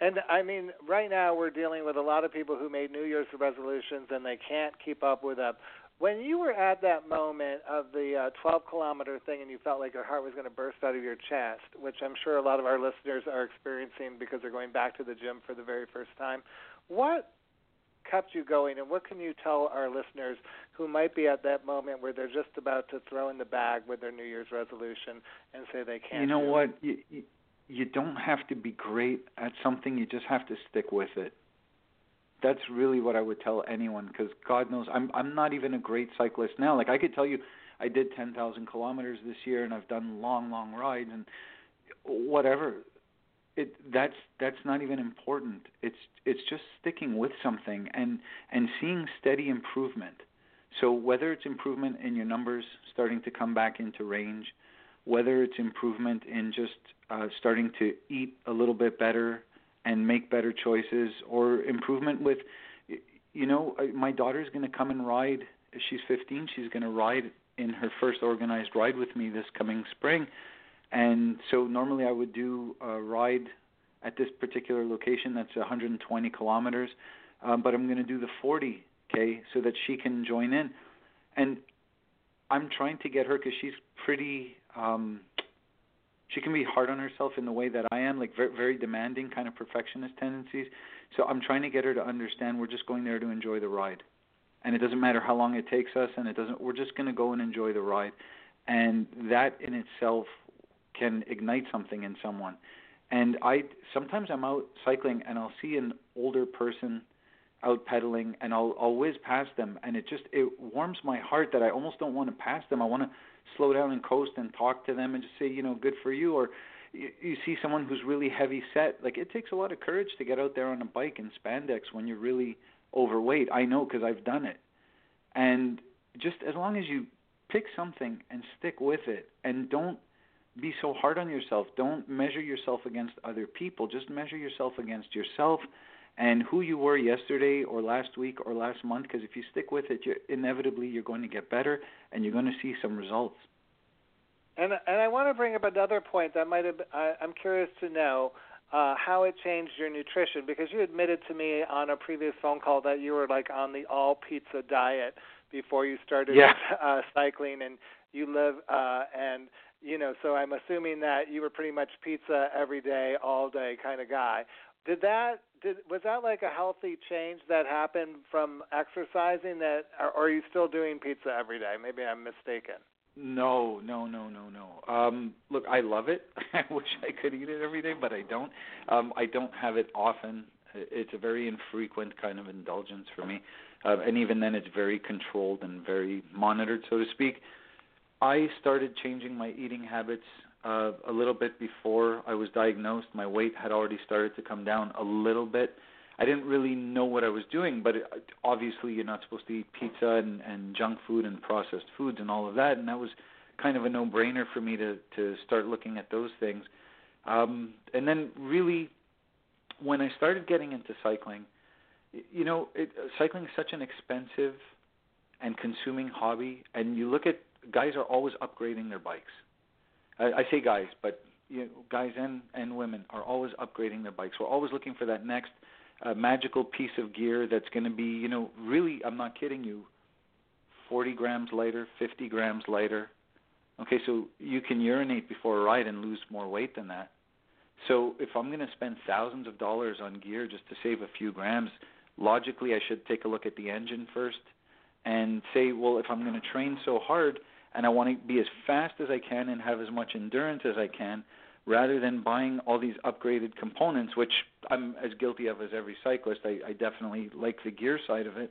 Speaker 4: And I mean, right now we're dealing with a lot of people who made New Year's resolutions and they can't keep up with them. When you were at that moment of the uh, 12 kilometer thing and you felt like your heart was going to burst out of your chest, which I'm sure a lot of our listeners are experiencing because they're going back to the gym for the very first time, what kept you going and what can you tell our listeners who might be at that moment where they're just about to throw in the bag with their New Year's resolution and say they can't?
Speaker 12: You know what? You, you you don't have to be great at something, you just have to stick with it that's really what I would tell anyone because God knows I'm I'm not even a great cyclist now. Like I could tell you, I did 10,000 kilometers this year and I've done long, long rides and whatever. It that's that's not even important. It's it's just sticking with something and and seeing steady improvement. So whether it's improvement in your numbers starting to come back into range, whether it's improvement in just uh, starting to eat a little bit better and make better choices or improvement with you know uh, my daughter's going to come and ride she's 15 she's going to ride in her first organized ride with me this coming spring. And so normally I would do a ride at this particular location that's 120 kilometers um, but I'm going to do the 40k so that she can join in. And I'm trying to get her because she's pretty um she can be hard on herself in the way that I am, like very very demanding kind of perfectionist tendencies. So I'm trying to get her to understand we're just going there to enjoy the ride. And it doesn't matter how long it takes us and it doesn't we're just going to go and enjoy the ride. And that in itself can ignite something in someone. And I sometimes I'm out cycling and I'll see an older person out pedaling and I'll I'll whiz past them and it just it warms my heart that I almost don't want to pass them. I want to slow down and coast and talk to them and just say, you know, good for you. Or you, you see someone who's really heavy set. Like it takes a lot of courage to get out there on a bike in spandex when you're really overweight. I know because I've done it. And just as long as you pick something and stick with it and don't be so hard on yourself. Don't measure yourself against other people. Just measure yourself against yourself and who you were yesterday or last week or last month because if you stick with it you're inevitably you're going to get better and you're going to see some results
Speaker 4: and and I want to bring up another point that might have I, I'm curious to know uh, how it changed your nutrition because you admitted to me on a previous phone call that you were like on the all pizza diet before you started
Speaker 12: yeah.
Speaker 4: uh, cycling and you live uh, and you know so I'm assuming that you were pretty much pizza every day all day kind of guy did that did was that like a healthy change that happened from exercising that or, are you still doing pizza every day? Maybe i'm mistaken.
Speaker 12: No no no no no. Um look i love it. [laughs] I wish i could eat it every day but i don't. Um i don't have it often. It's a very infrequent kind of indulgence for me. Uh, and even then it's very controlled and very monitored so to speak. I started changing my eating habits uh, a little bit before I was diagnosed. My weight had already started to come down a little bit. I didn't really know what I was doing, but it, obviously you're not supposed to eat pizza and, and junk food and processed foods and all of that, and that was kind of a no-brainer for me to to start looking at those things. Um, and then really, when I started getting into cycling, you know, it, cycling is such an expensive and consuming hobby, and you look at guys are always upgrading their bikes I, I say guys, but you know, guys and and women are always upgrading their bikes. We're always looking for that next uh, magical piece of gear that's going to be, you know, really. I'm not kidding you. 40 grams lighter, 50 grams lighter, Okay, so you can urinate before a ride and lose more weight than that. So if I'm going to spend thousands of dollars on gear just to save a few grams, logically I should take a look at the engine first and say, well, if I'm going to train so hard and I want to be as fast as I can and have as much endurance as I can, rather than buying all these upgraded components, which I'm as guilty of as every cyclist, I, I definitely like the gear side of it.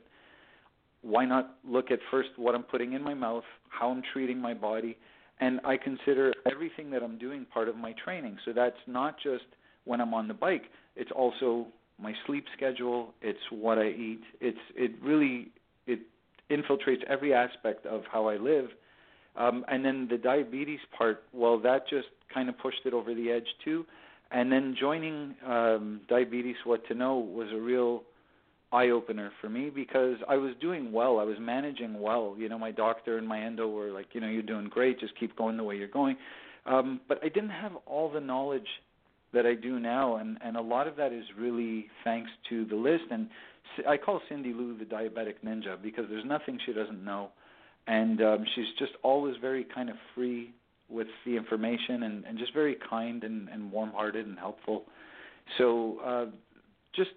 Speaker 12: Why not look at first what I'm putting in my mouth, how I'm treating my body, and I consider everything that I'm doing part of my training. So that's not just when I'm on the bike; it's also my sleep schedule. It's what I eat. It's it really it infiltrates every aspect of how I live. Um, and then the diabetes part, well, that just kind of pushed it over the edge too. And then joining um, Diabetes What to Know was a real eye opener for me because I was doing well. I was managing well. You know, my doctor and my endo were like, you know, you're doing great. Just keep going the way you're going. Um, but I didn't have all the knowledge that I do now, and and a lot of that is really thanks to the list. And I call Cindy Lou the diabetic ninja because there's nothing she doesn't know, and um, she's just always very kind of free with the information and, and just very kind and, and warm-hearted and helpful. So uh, just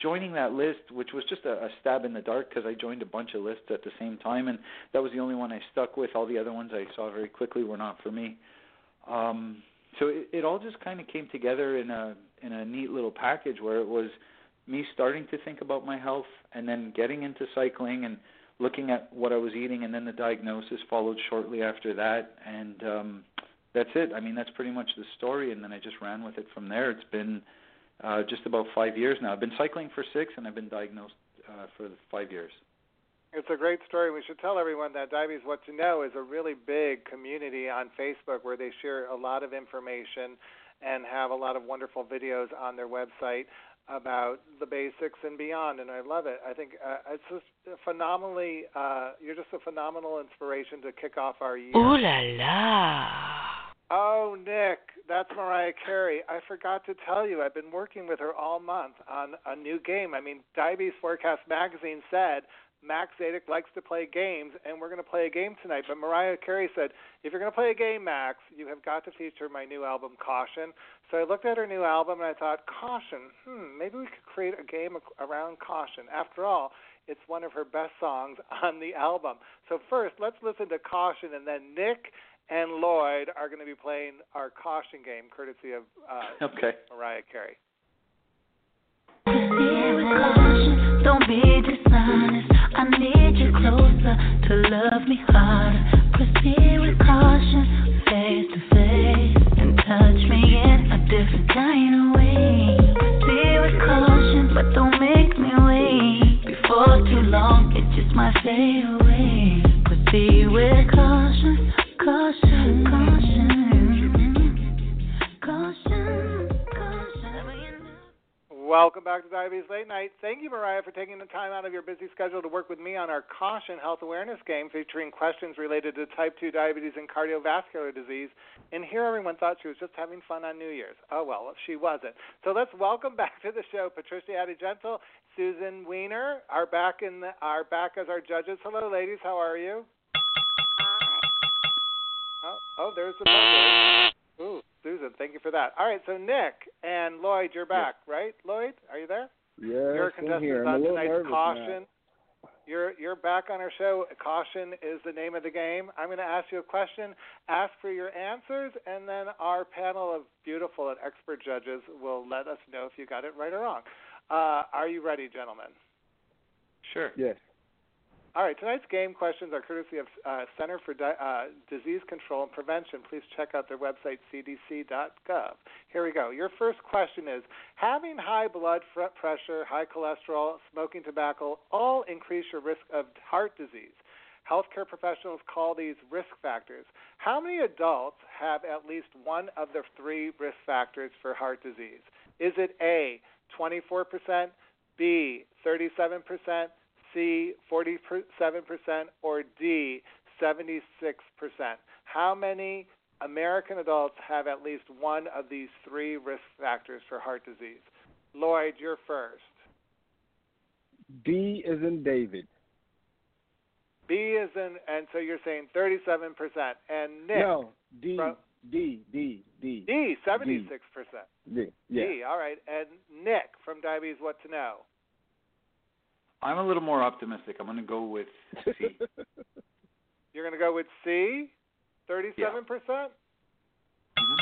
Speaker 12: joining that list, which was just a, a stab in the dark because I joined a bunch of lists at the same time, and that was the only one I stuck with. All the other ones I saw very quickly were not for me. Um, so it, it all just kind of came together in a in a neat little package where it was me starting to think about my health and then getting into cycling and looking at what I was eating, and then the diagnosis followed shortly after that, and um, that's it. I mean, that's pretty much the story, and then I just ran with it from there. It's been uh, just about five years now. I've been cycling for six, and I've been diagnosed uh, for five years.
Speaker 4: It's a great story. We should tell everyone that Diabetes What to Know is a really big community on Facebook where they share a lot of information and have a lot of wonderful videos on their website about the basics and beyond, and I love it. I think uh, it's just phenomenally. Uh, you're just a phenomenal inspiration to kick off our year.
Speaker 13: Ooh la la!
Speaker 4: Oh, Nick, that's Mariah Carey. I forgot to tell you, I've been working with her all month on a new game. I mean, Diabetes Forecast magazine said Max Szadek likes to play games, and we're going to play a game tonight. But Mariah Carey said, if you're going to play a game, Max, you have got to feature my new album, Caution. So I looked at her new album and I thought, Caution, hmm, maybe we could create a game around Caution. After all, it's one of her best songs [laughs] on the album. So first, let's listen to Caution, and then Nick and Lloyd are going to be playing our Caution game, courtesy of uh,
Speaker 12: okay.
Speaker 4: Mariah Carey.
Speaker 5: Don't be dishonest. I need you closer to love me harder. Proceed with caution, face to face, and touch me in a different way. Proceed with caution, but don't make me wait. Before too long, it just might fade away. Proceed with caution, caution, caution,
Speaker 4: Welcome back to Diabetes Late Night. Thank you, Mariah, for taking the time out of your busy schedule to work with me on our Caution Health Awareness game featuring questions related to type 2 diabetes and cardiovascular disease. And here everyone thought she was just having fun on New Year's. Oh, well, she wasn't. So let's welcome back to the show Patricia Addie-Gentle, Susan Weiner are back in the, are back as our judges. Hello, ladies. How are you? Oh, oh there's the buzzer. Ooh. Susan, thank you for that. All right, so Nick and Lloyd, you're back, right? Lloyd, are you there?
Speaker 11: Yes,
Speaker 4: you're a
Speaker 11: I'm
Speaker 4: contestant
Speaker 11: here. I'm
Speaker 4: on
Speaker 11: a
Speaker 4: tonight's Caution.
Speaker 11: Now.
Speaker 4: You're you're back on our show. Caution is the name of the game. I'm going to ask you a question, ask for your answers, and then our panel of beautiful and expert judges will let us know if you got it right or wrong. Uh, are you ready, gentlemen?
Speaker 12: Sure.
Speaker 11: Yes.
Speaker 4: All right, tonight's game questions are courtesy of uh, Center for Di- uh, Disease Control and Prevention. Please check out their website, cdc.gov. Here we go. Your first question is Having high blood pressure, high cholesterol, smoking tobacco all increase your risk of heart disease. Healthcare professionals call these risk factors. How many adults have at least one of the three risk factors for heart disease? Is it A, 24%, B, 37%, C, 47%, or D, 76%. How many American adults have at least one of these three risk factors for heart disease? Lloyd, you're first.
Speaker 11: D is in David.
Speaker 4: B is in, and so you're saying 37%. And Nick.
Speaker 11: No, D,
Speaker 4: from,
Speaker 11: D, D, D.
Speaker 4: D, 76%.
Speaker 11: D. Yeah.
Speaker 4: D, all right. And Nick from Diabetes What to Know.
Speaker 12: I'm a little more optimistic. I'm going to go with C. [laughs]
Speaker 4: You're going to go with C, 37%?
Speaker 12: Yeah. Mm-hmm.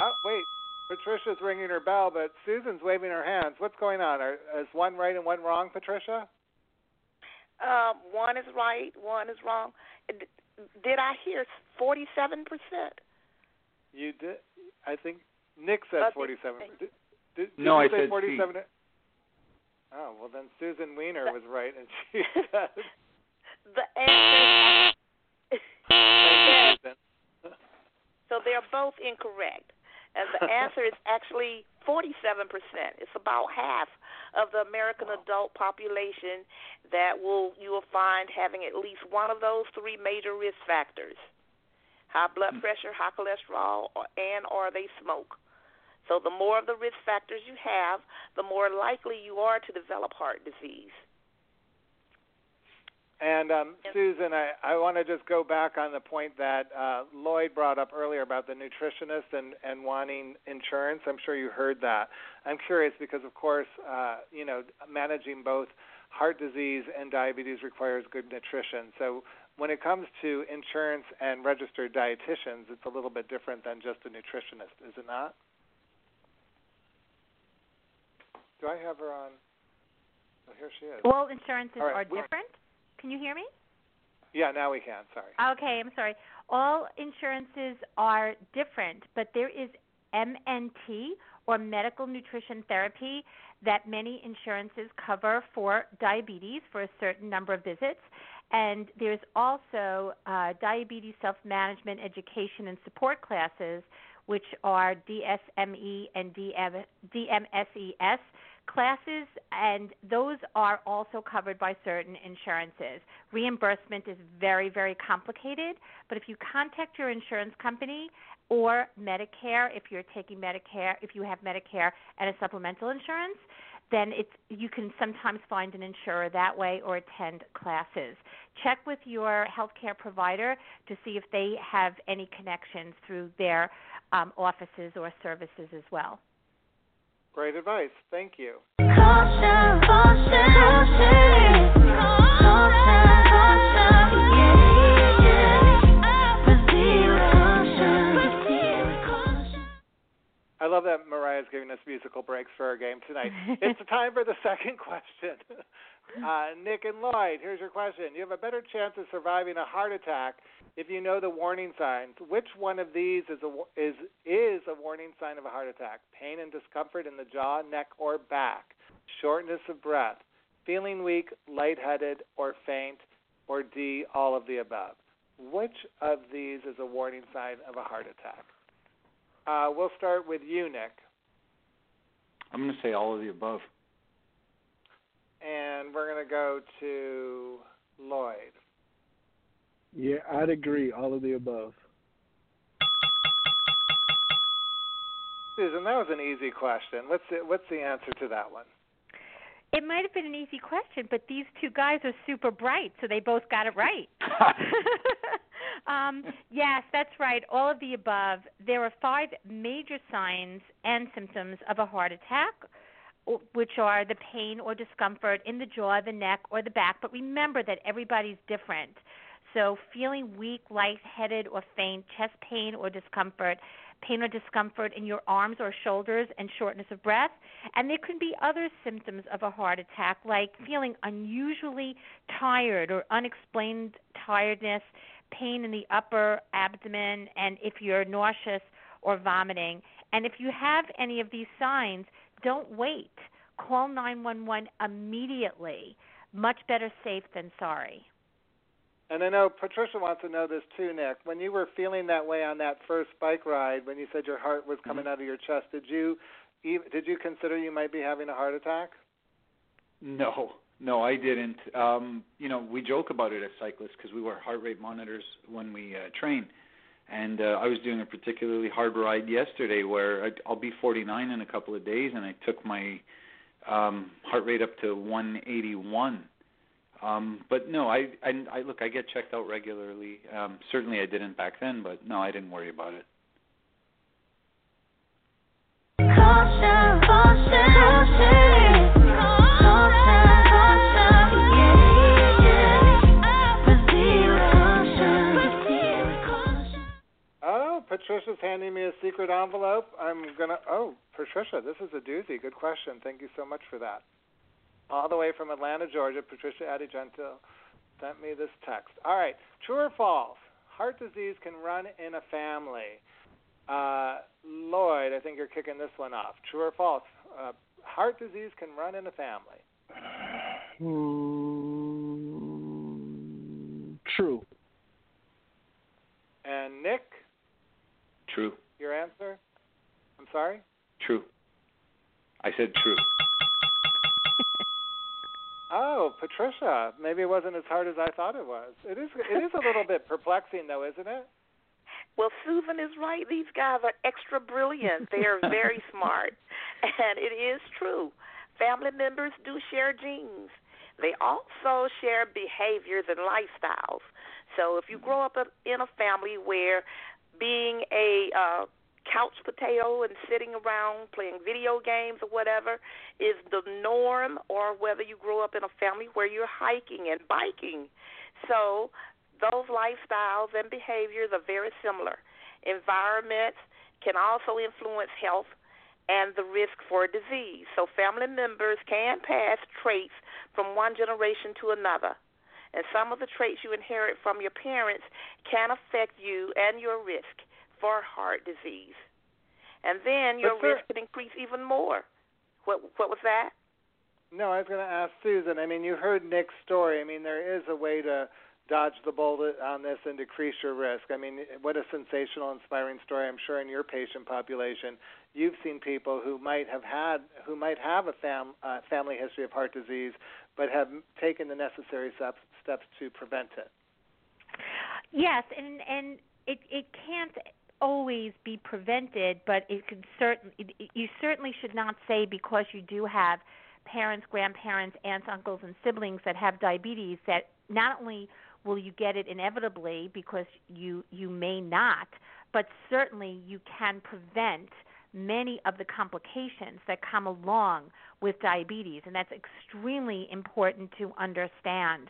Speaker 4: Oh, wait. Patricia's ringing her bell, but Susan's waving her hands. What's going on? Are, is one right and one wrong, Patricia?
Speaker 6: Um, one is right, one is wrong. Did I hear forty-seven percent?
Speaker 4: You did. I think Nick said
Speaker 6: Uh,
Speaker 4: 47. Did, did, did
Speaker 12: No,
Speaker 4: you
Speaker 12: I
Speaker 4: say
Speaker 12: said C.
Speaker 4: 47? Oh, well, then Susan Weiner was right, and she [laughs] [laughs] said.
Speaker 6: The answer. [laughs] So they're both incorrect, and the answer is actually forty-seven percent. It's about half of the American adult population that will you will find having at least one of those three major risk factors: high blood hmm. pressure, high cholesterol, and or they smoke. So the more of the risk factors you have, the more likely you are to develop heart disease.
Speaker 4: And um, Susan, I, I want to just go back on the point that uh, Lloyd brought up earlier about the nutritionist and, and wanting insurance. I'm sure you heard that. I'm curious because, of course, uh, you know, managing both heart disease and diabetes requires good nutrition. So when it comes to insurance and registered dietitians, it's a little bit different than just a nutritionist, is it not? Do I have her on? Oh, here she is.
Speaker 10: All insurances
Speaker 4: right,
Speaker 10: are different. Can you hear me?
Speaker 4: Yeah, now we can. Sorry.
Speaker 10: Okay, I'm sorry. All insurances are different, but there is MNT or medical nutrition therapy that many insurances cover for diabetes for a certain number of visits. And there's also uh, diabetes self management education and support classes, which are DSME and DM, DMSES classes, and those are also covered by certain insurances. Reimbursement is very, very complicated, but if you contact your insurance company or Medicare, if you're taking Medicare, if you have Medicare and a supplemental insurance, then it's you can sometimes find an insurer that way or attend classes. Check with your healthcare provider to see if they have any connections through their um, offices or services as well.
Speaker 4: Great advice. Thank you.
Speaker 5: Caution, caution, caution.
Speaker 4: I love that Mariah's giving us musical breaks for our game tonight. [laughs] it's time for the second question. [laughs] Uh, Nick and Lloyd, here's your question. You have a better chance of surviving a heart attack if you know the warning signs. Which one of these is a is is a warning sign of a heart attack? Pain and discomfort in the jaw, neck, or back, shortness of breath, feeling weak, lightheaded, or faint, or D, all of the above. Which of these is a warning sign of a heart attack? Uh, we'll start with you, Nick,
Speaker 12: I'm going to say all of the above.
Speaker 4: and we're going to go to Lloyd.
Speaker 11: Yeah, I'd agree. All of the above.
Speaker 4: Susan, that was an easy question. What's the, what's the answer to that one?
Speaker 10: It might have been an easy question, but these two guys are super bright, so they both got it right. [laughs] [laughs] um, yes, that's right. All of the above. There are five major signs and symptoms of a heart attack, which are the pain or discomfort in the jaw, the neck, or the back. But remember that everybody's different. So, feeling weak, lightheaded, or faint, chest pain or discomfort, pain or discomfort in your arms or shoulders, and shortness of breath. And there can be other symptoms of a heart attack, like feeling unusually tired or unexplained tiredness, pain in the upper abdomen, and if you're nauseous or vomiting. And if you have any of these signs, don't wait. Call 911 immediately. Much better safe than sorry.
Speaker 4: And I know Patricia wants to know this too, Nick. When you were feeling that way on that first bike ride, when you said your heart was coming out of your chest, did you did you consider you might be having a heart attack?
Speaker 12: No, no, I didn't. Um, you know, we joke about it as cyclists because we wear heart rate monitors when we uh, train. And uh, I was doing a particularly hard ride yesterday where I, I'll be 49 in a couple of days, and I took my um, heart rate up to 181 Um, but no, I, I, I look. I get checked out regularly. Um, certainly, I didn't back then, but no, I didn't worry about it.
Speaker 4: Oh, Patricia's handing me a secret envelope. I'm gonna. Oh, Patricia, this is a doozy. Good question. Thank you so much for that. All the way from Atlanta, Georgia, Patricia Adigento sent me this text. All right, true or false? Heart disease can run in a family. Uh, Lloyd, I think you're kicking this one off. True or false? Uh, heart disease can run in a family.
Speaker 11: Hmm, [sighs] true.
Speaker 4: And Nick,
Speaker 12: True.
Speaker 4: your answer? I'm sorry.
Speaker 12: True. I said true.
Speaker 4: Oh, Patricia, maybe it wasn't as hard as I thought it was. It is. It is a little bit perplexing, though, isn't it?
Speaker 6: Well, Susan is right. These guys are extra brilliant. They are very [laughs] smart. And it is true. Family members do share genes. They also share behaviors and lifestyles. So if you grow up in a family where being a uh, couch potato and sitting around playing video games or whatever is the norm, or whether you grow up in a family where you're hiking and biking. So those lifestyles and behaviors are very similar. Environments can also influence health and the risk for disease. So family members can pass traits from one generation to another. And some of the traits you inherit from your parents can affect you and your risk for heart disease. And then your
Speaker 4: sir-
Speaker 6: risk can increase even more. What what was that?
Speaker 4: No, I was going to ask Susan. I mean, you heard Nick's story. I mean, there is a way to dodge the bullet on this and decrease your risk. I mean, what a sensational, inspiring story! I'm sure in your patient population, you've seen people who might have had, who might have a fam, uh, family history of heart disease, but have taken the necessary steps steps to prevent it.
Speaker 10: Yes, and and it it can't always be prevented, but it could certain you certainly should not say because you do have parents, grandparents, aunts, uncles, and siblings that have diabetes that not only will you get it inevitably because you you may not, but certainly you can prevent many of the complications that come along with diabetes, and that's extremely important to understand.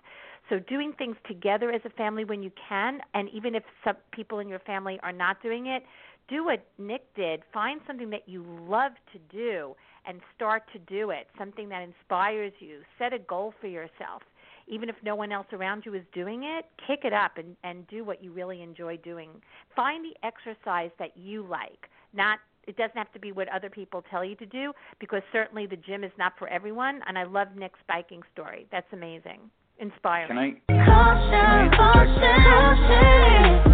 Speaker 10: So, doing things together as a family when you can, and even if some people in your family are not doing it, do what Nick did. Find something that you love to do and start to do it, something that inspires you. Set a goal for yourself. Even if no one else around you is doing it, kick it up and, and do what you really enjoy doing. Find the exercise that you like, not it doesn't have to be what other people tell you to do because certainly the gym is not for everyone and I love Nick's biking story. That's amazing. Inspiring.
Speaker 12: Can I?
Speaker 5: Caution, caution, caution.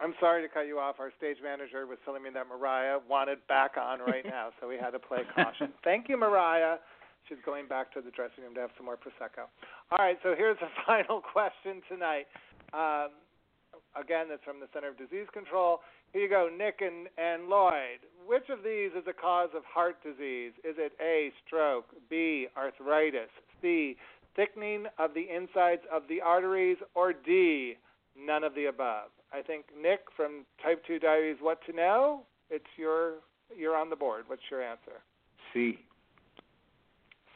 Speaker 4: I'm sorry to cut you off. Our stage manager was telling me that Mariah wanted back on right now, so we had to play caution. [laughs] Thank you, Mariah. She's going back to the dressing room to have some more prosecco. All right, so here's the [laughs] final question tonight. Um, again, that's from the Center of Disease Control. Here you go, Nick and, and Lloyd. Which of these is a cause of heart disease? Is it A, stroke, B, arthritis, C, thickening of the insides of the arteries, or D, none of the above? I think Nick from Type 2 Diabetes What to Know, it's your you're on the board. What's your answer?
Speaker 12: C.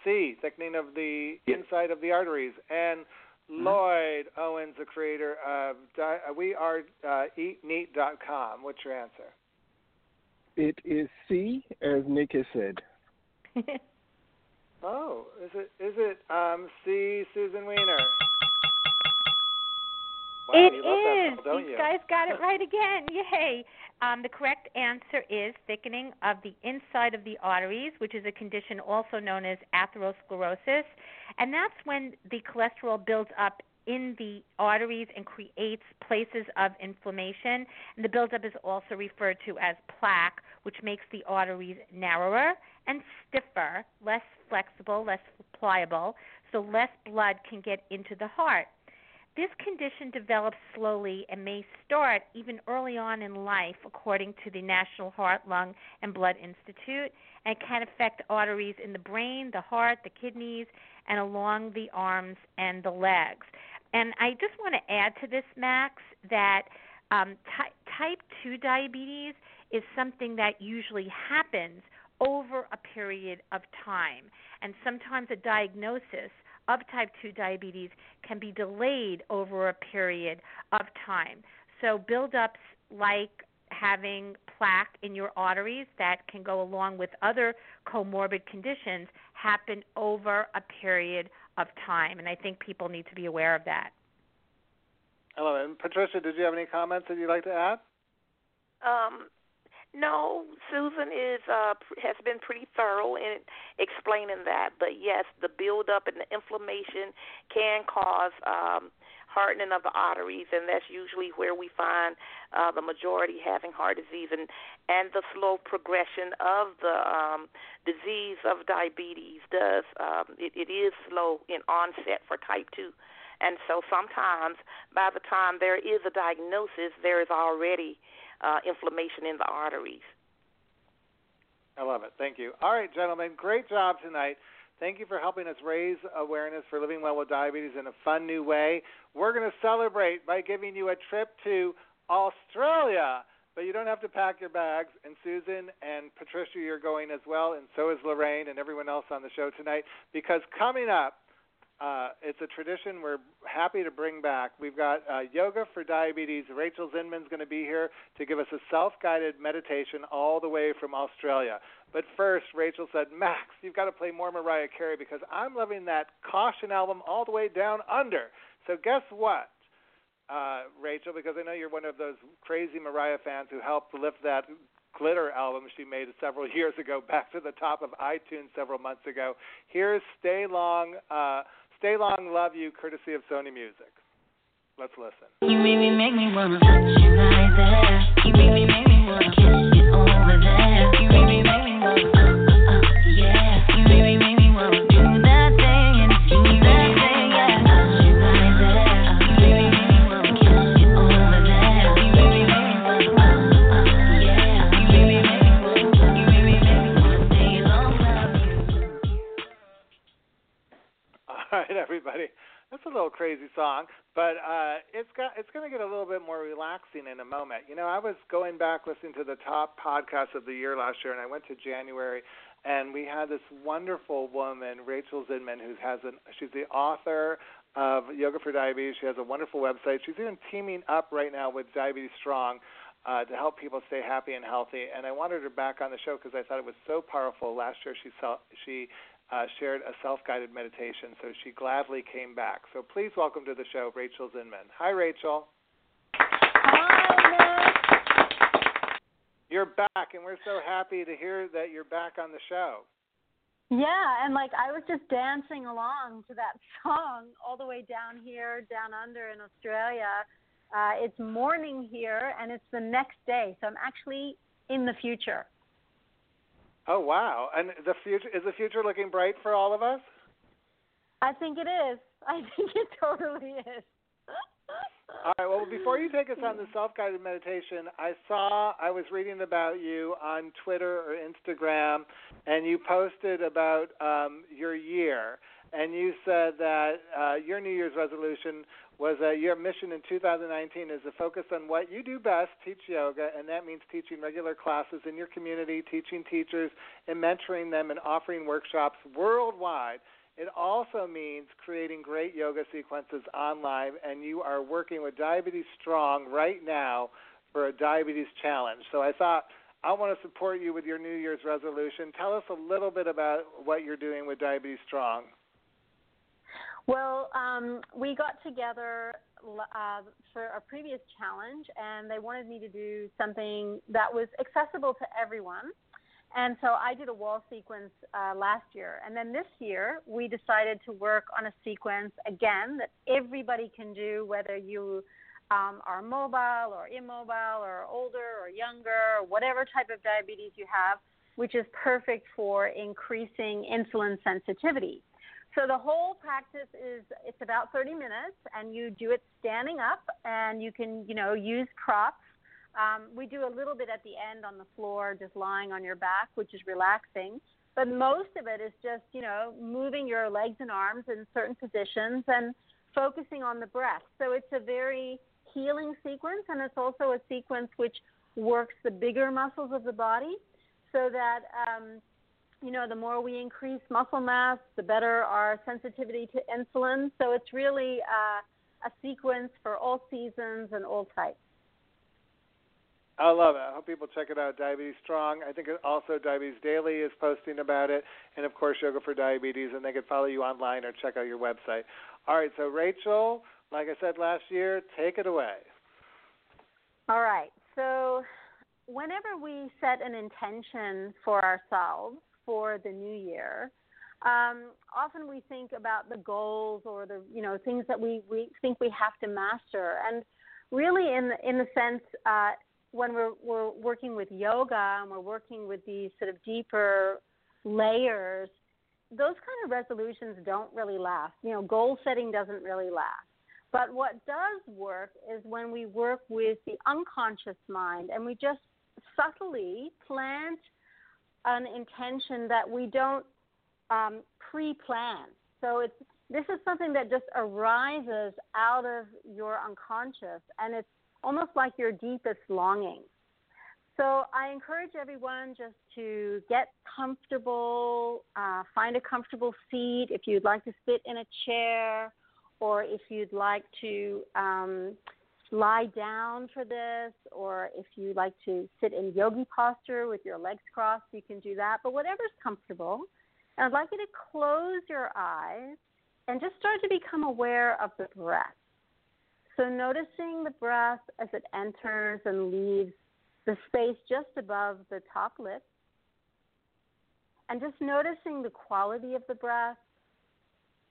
Speaker 4: C, thickening of the inside of the arteries. And Lloyd Owens, the creator of di- uh, we are uh, eatneat.com. What's your answer?
Speaker 11: It is C, as Nick has said. [laughs]
Speaker 4: Oh, is it is it um, C, Susan Weiner? Wow,
Speaker 10: It
Speaker 4: you love that
Speaker 10: is.
Speaker 4: don't
Speaker 10: These
Speaker 4: you?
Speaker 10: guys got it [laughs] right again. Yay. Um, the correct answer is thickening of the inside of the arteries, which is a condition also known as atherosclerosis. And that's when the cholesterol builds up in the arteries and creates places of inflammation. And the buildup is also referred to as plaque, which makes the arteries narrower and stiffer, less flexible, less pliable, so less blood can get into the heart. this condition develops slowly and may start even early on in life, according to the National Heart, Lung, and Blood Institute, and can affect arteries in the brain, the heart, the kidneys, and along the arms and the legs. And I just want to add to this, Max, that um, ty- type 2 diabetes is something that usually happens over a period of time. And sometimes a diagnosis of type 2 diabetes can be delayed over a period of time. So, buildups like having plaque in your arteries that can go along with other comorbid conditions happen over a period of time. And I think people need to be aware of that.
Speaker 4: Hello, and Patricia, did you have any comments that you'd like to add?
Speaker 6: Um, no, Susan is uh, has been pretty thorough in explaining that. But yes, the buildup and the inflammation can cause um, hardening of the arteries, and that's usually where we find uh, the majority having heart disease and and the slow progression of the um, disease of diabetes does um, it, it is slow in onset for type two. And so sometimes by the time there is a diagnosis, there is already uh, inflammation in the arteries.
Speaker 4: I love it. Thank you. All right, gentlemen, great job tonight. Thank you for helping us raise awareness for living well with diabetes in a fun new way. We're going to celebrate by giving you a trip to Australia, but you don't have to pack your bags. And Susan and Patricia, you're going as well, and so is Lorraine and everyone else on the show tonight, because coming up, uh, it's a tradition we're happy to bring back. We've got uh, Yoga for Diabetes. Rachel Zinman's going to be here to give us a self guided meditation all the way from Australia. But first, Rachel said, Max, you've got to play more Mariah Carey because I'm loving that Caution album all the way down under. So, guess what? Uh, Rachel, because I know you're one of those crazy Mariah fans who helped lift that glitter album she made several [laughs] years ago back to the top of iTunes several months ago. Here's Stay Long. Uh, Stay Long, Love You, courtesy of Sony Music. Let's listen.
Speaker 5: You make me, make me wanna you right there. You make me, make me wanna kiss
Speaker 4: everybody. [laughs] That's a little crazy song, but uh, it's got it's going to get a little bit more relaxing in a moment. You know, I was going back listening to the top podcasts of the year last year, and I went to January, and we had this wonderful woman, Rachel Zinman, who has an she's the author of Yoga for Diabetes. She has a wonderful website. She's even teaming up right now with Diabetes Strong. Uh, to help people stay happy and healthy, and I wanted her back on the show because I thought it was so powerful. Last year, she saw, she uh, shared a self-guided meditation, so she gladly came back. So please welcome to the show Rachel Zinman. Hi, Rachel. Hi, You're back, and we're so happy to hear that you're back on the show.
Speaker 13: Yeah, and like I was just dancing along to that song all the way down here, down under in Australia. Uh, it's morning here, and it's the next day, so I'm actually in the future.
Speaker 4: Oh wow! And the future is the future looking bright for all of us?
Speaker 13: I think it is. [laughs] I think it totally is.
Speaker 4: All right. Well, before you take us on the self-guided meditation, I saw I was reading about you on Twitter or Instagram, and you posted about um, your year, and you said that uh, your New Year's resolution was that your mission in 2019 is to focus on what you do best, teach yoga, and that means teaching regular classes in your community, teaching teachers, and mentoring them, and offering workshops worldwide. It also means creating great yoga sequences online, and you are working with Diabetes Strong right now for a diabetes challenge. So I thought I want to support you with your New Year's resolution. Tell us a little bit about what you're doing with Diabetes Strong.
Speaker 13: Well, um, we got together uh, for a previous challenge, and they wanted me to do something that was accessible to everyone. And so I did a wall sequence uh, last year. And then this year, we decided to work on a sequence again that everybody can do, whether you um, are mobile or immobile or older or younger or whatever type of diabetes you have, which is perfect for increasing insulin sensitivity. So the whole practice is it's about 30 minutes, and you do it standing up, and you can you know use props. Um, we do a little bit at the end on the floor, just lying on your back, which is relaxing. But most of it is just you know moving your legs and arms in certain positions and focusing on the breath. So it's a very healing sequence, and it's also a sequence which works the bigger muscles of the body, so that um, you know, the more we increase muscle mass, the better our sensitivity to insulin. So it's really uh, a sequence for all seasons and all types.
Speaker 4: I love it. I hope people check it out. Diabetes Strong. I think also Diabetes Daily is posting about it, and of course Yoga for Diabetes. And they can follow you online or check out your website. All right. So Rachel, like I said last year, take it away.
Speaker 13: All right. So whenever we set an intention for ourselves, for the new year, um, often we think about the goals or the you know things that we, we think we have to master. And really, in in the sense uh, when we're we're working with yoga and we're working with these sort of deeper layers, those kind of resolutions don't really last. You know, goal setting doesn't really last. But what does work is when we work with the unconscious mind and we just subtly plant an intention that we don't um, pre-plan. So it's this is something that just arises out of your unconscious, and it's almost like your deepest longing. So I encourage everyone just to get comfortable, uh, find a comfortable seat. If you'd like to sit in a chair, or if you'd like to um, lie down for this, or if you like to sit in yogi posture with your legs crossed, you can do that. But whatever's comfortable. And I'd like you to close your eyes and just start to become aware of the breath. So noticing the breath as it enters and leaves the space just above the top lip. And just noticing the quality of the breath.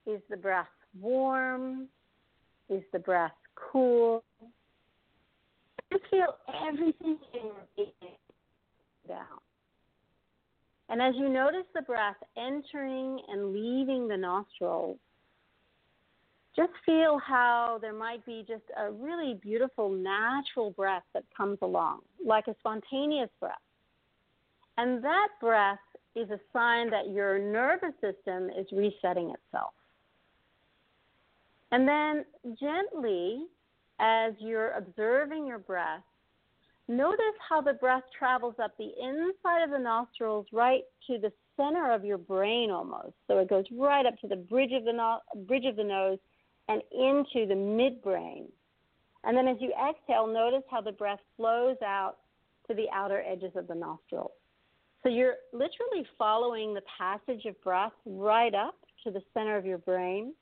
Speaker 13: Is the breath warm? Is the breath cool? You feel everything in down. And as you notice the breath entering and leaving the nostrils, just feel how there might be just a really beautiful natural breath that comes along, like a spontaneous breath. And that breath is a sign that your nervous system is resetting itself. And then gently, as you're observing your breath, notice how the breath travels up the inside of the nostrils right to the center of your brain almost. So it goes right up to the bridge of the no- bridge of the nose and into the midbrain. And then as you exhale, notice how the breath flows out to the outer edges of the nostrils. So you're literally following the passage of breath right up to the center of your brain.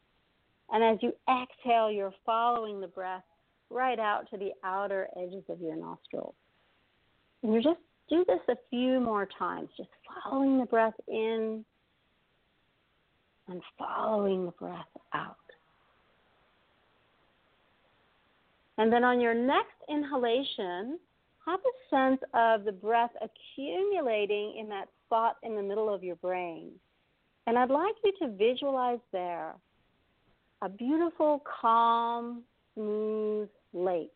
Speaker 13: And as you exhale, you're following the breath right out to the outer edges of your nostrils. And you just do this a few more times, just following the breath in and following the breath out. And then on your next inhalation, have a sense of the breath accumulating in that spot in the middle of your brain. And I'd like you to visualize there a beautiful, calm, smooth lake.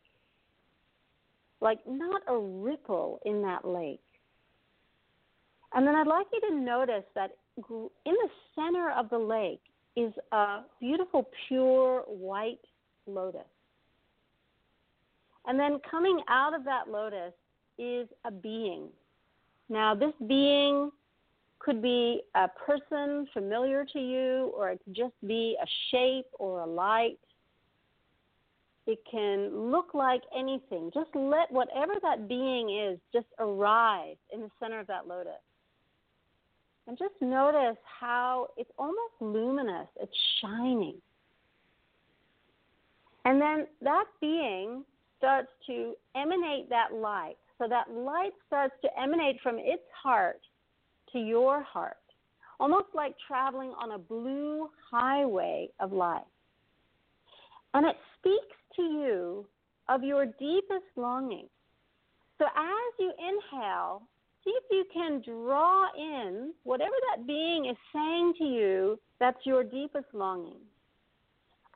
Speaker 13: Like not a ripple in that lake. And then I'd like you to notice that in the center of the lake is a beautiful, pure white lotus. And then coming out of that lotus is a being. Now, this being could be a person familiar to you, or it could just be a shape or a light. It can look like anything. Just let whatever that being is just arise in the center of that lotus. And just notice how it's almost luminous, it's shining. And then that being starts to emanate that light. So that light starts to emanate from its heart to your heart, almost like traveling on a blue highway of light. And it speaks to you of your deepest longing. So as you inhale, see if you can draw in whatever that being is saying to you that's your deepest longing.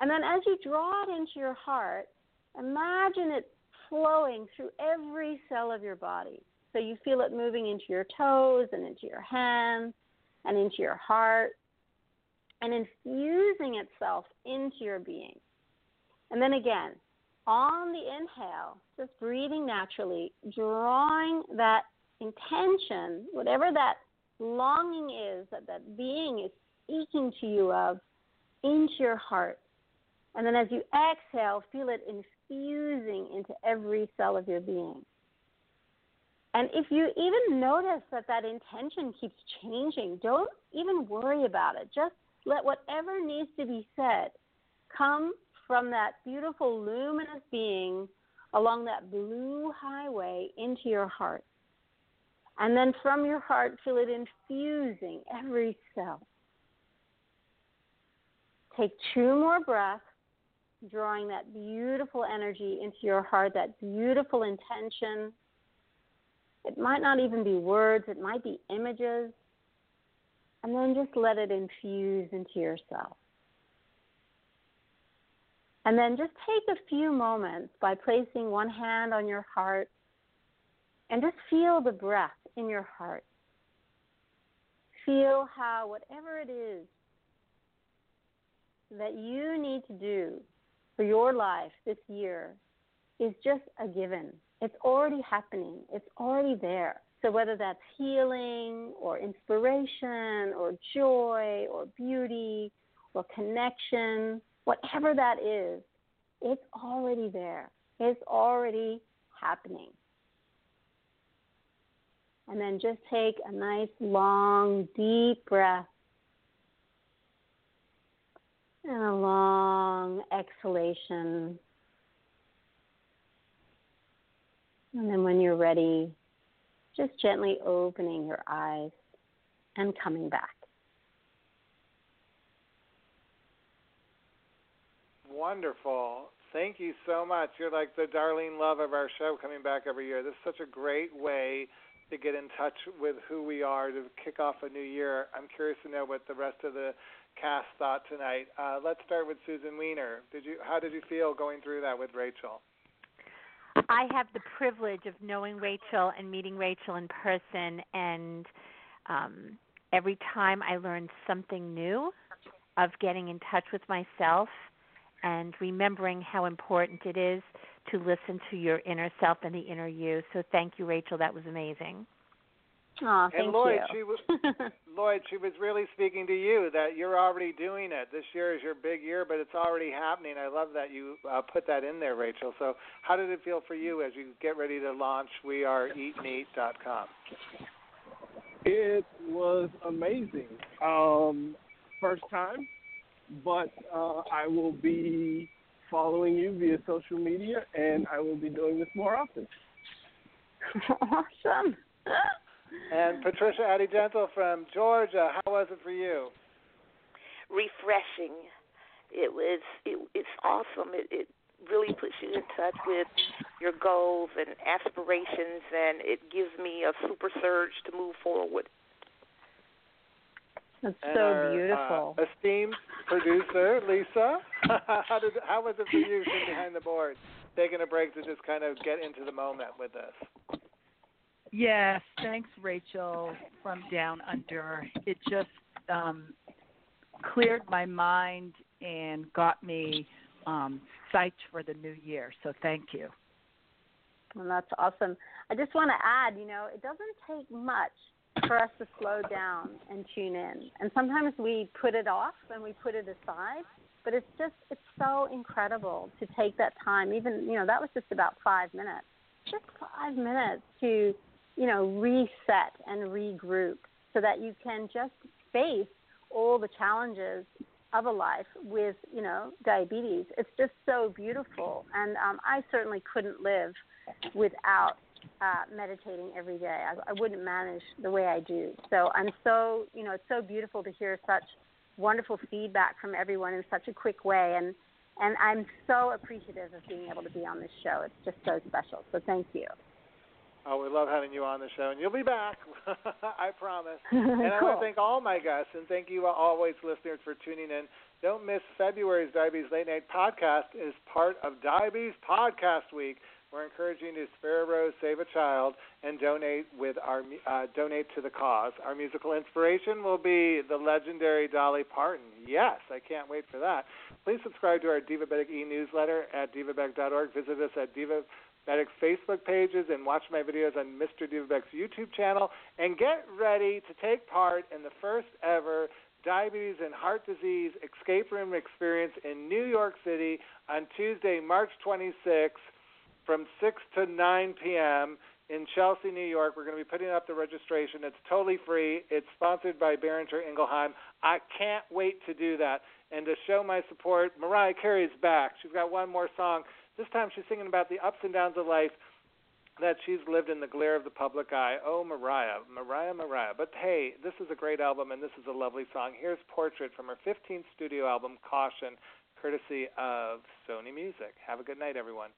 Speaker 13: And then as you draw it into your heart, imagine it flowing through every cell of your body. So you feel it moving into your toes and into your hands and into your heart and infusing itself into your being. And then again, on the inhale, just breathing naturally, drawing that intention, whatever that longing is that that being is speaking to you of, into your heart. And then as you exhale, feel it infusing into every cell of your being. And if you even notice that that intention keeps changing, don't even worry about it. Just let whatever needs to be said come from that beautiful luminous being along that blue highway into your heart. And then from your heart, feel it infusing every cell. Take two more breaths, drawing that beautiful energy into your heart, that beautiful intention. It might not even be words, it might be images. And then just let it infuse into yourself. And then just take a few moments by placing one hand on your heart and just feel the breath in your heart. Feel how whatever it is that you need to do for your life this year is just a given. It's already happening, it's already there. So, whether that's healing or inspiration or joy or beauty or connection, whatever that is, it's already there. It's already happening. And then just take a nice, long, deep breath. And a long exhalation. And then when you're ready, just gently opening your eyes and coming back.
Speaker 4: Wonderful. Thank you so much. You're like the darling love of our show coming back every year. This is such a great way to get in touch with who we are to kick off a new year. I'm curious to know what the rest of the cast thought tonight. Uh, let's start with Susan Weiner. Did you how did you feel going through that with Rachel?
Speaker 10: I have the privilege of knowing Rachel and meeting Rachel in person and um every time I learn something new of getting in touch with myself and remembering how important it is to listen to your inner self and the inner you. So thank you, Rachel. That was amazing.
Speaker 13: Oh, thank
Speaker 4: and Lloyd,
Speaker 13: you.
Speaker 4: she was [laughs] Lloyd, she was really speaking to you that you're already doing it. This year is your big year, but it's already happening. I love that you uh, put that in there, Rachel. So, how did it feel for you as you get ready to launch WeAreEatNeat.com?
Speaker 11: It was amazing. Um, first time, but uh, I will be following you via social media, and I will be doing this more often. [laughs]
Speaker 13: awesome. [laughs]
Speaker 4: And Patricia Addy Gentle from Georgia, how was it for you?
Speaker 6: Refreshing. It was. It, it's awesome. It, it really puts you in touch with your goals and aspirations, and it gives me a super surge to move forward.
Speaker 13: That's
Speaker 4: and
Speaker 13: so
Speaker 4: our,
Speaker 13: beautiful.
Speaker 4: Uh, esteemed producer Lisa, [laughs] how did how was it for you sitting behind the board, taking a break to just kind of get into the moment with us?
Speaker 7: Yes, thanks, Rachel from Down Under. It just um, cleared my mind and got me um, psyched for the new year. So thank you.
Speaker 13: Well, that's awesome. I just want to add, you know, it doesn't take much for us to slow down and tune in. And sometimes we put it off and we put it aside, but it's just it's so incredible to take that time. Even, you know, that was just about 5 minutes. Just 5 minutes to, you know, reset and regroup so that you can just face all the challenges of a life with, you know, diabetes. It's just so beautiful. And um I certainly couldn't live without uh, meditating every day. I, I wouldn't manage the way I do. So I'm so, you know, it's so beautiful to hear such wonderful feedback from everyone in such a quick way. And and I'm so appreciative of being able to be on this show. It's just so special. So thank you.
Speaker 5: Oh, we love having you on the show, and you'll be back. [laughs] I promise. [laughs] And I want to thank all my guests, and thank you always, listeners, for tuning in. Don't miss February's Diabetes Late Nite podcast is part of Diabetes Podcast Week. We're encouraging you to spare a rose, save a child, and donate with our uh, donate to the cause. Our musical inspiration will be the legendary Dolly Parton. Yes, I can't wait for that. Please subscribe to our Divabetic e-newsletter at divabetic.org. Visit us at Divabetic's Facebook pages and watch my videos on Mr. Divabetic's YouTube channel. And get ready to take part in the first ever diabetes and heart disease escape room experience in New York City on Tuesday, March 26th from 6 to 9 p.m. in Chelsea, New York. We're going to be putting up the registration. It's totally free. It's sponsored by Boehringer Ingelheim. I can't wait to do that. And to show my support, Mariah Carey's back. She's got one more song. This time she's singing about the ups and downs of life that she's lived in the glare of the public eye. Oh, Mariah, Mariah, Mariah. But hey, this is a great album and this is a lovely song. Here's Portrait from her 15th studio album, Caution, courtesy of Sony Music. Have a good night, everyone.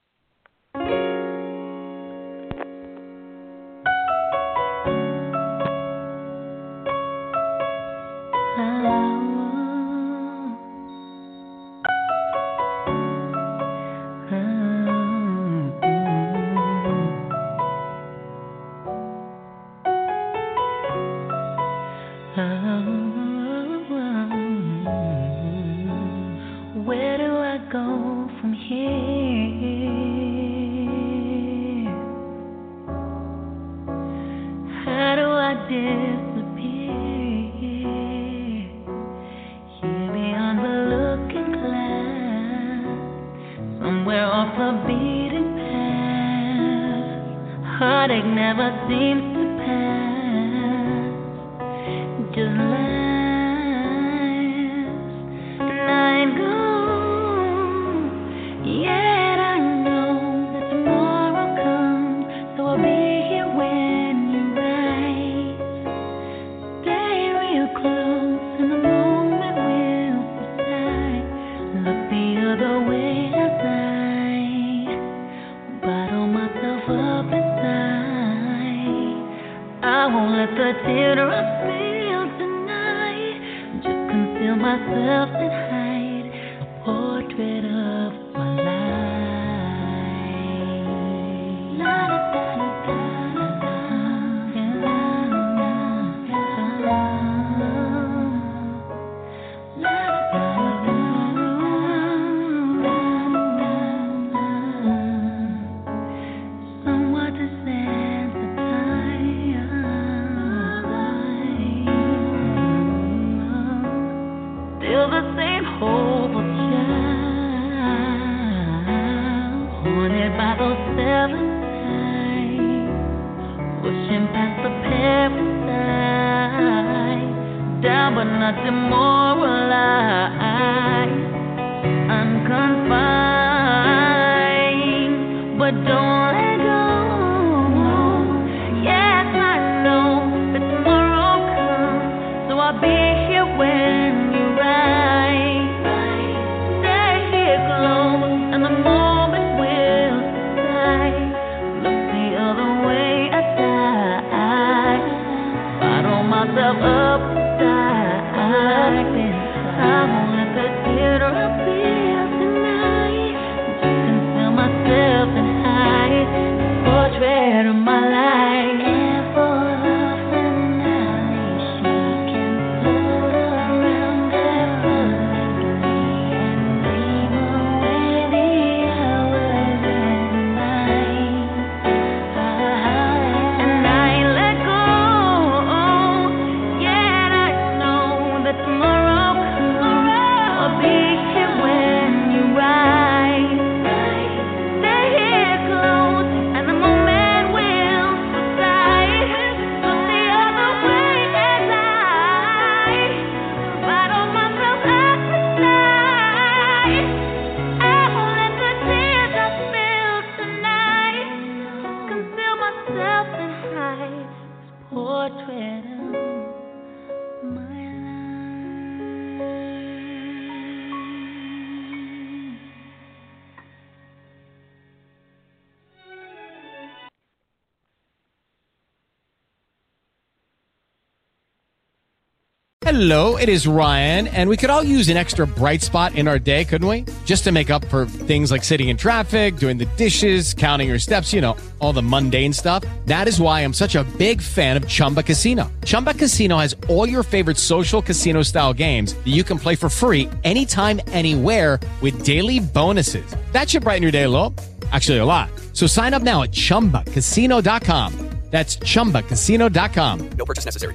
Speaker 1: Hello, it is Ryan, and we could all use an extra bright spot in our day, couldn't we? Just to make up for things like sitting in traffic, doing the dishes, counting your steps, you know, all the mundane stuff. That is why I'm such a big fan of Chumba Casino. Chumba Casino has all your favorite social casino style games that you can play for free anytime, anywhere with daily bonuses. That should brighten your day a little. Actually, a lot. So sign up now at chumbacasino.com. That's chumbacasino.com.
Speaker 2: No purchase necessary.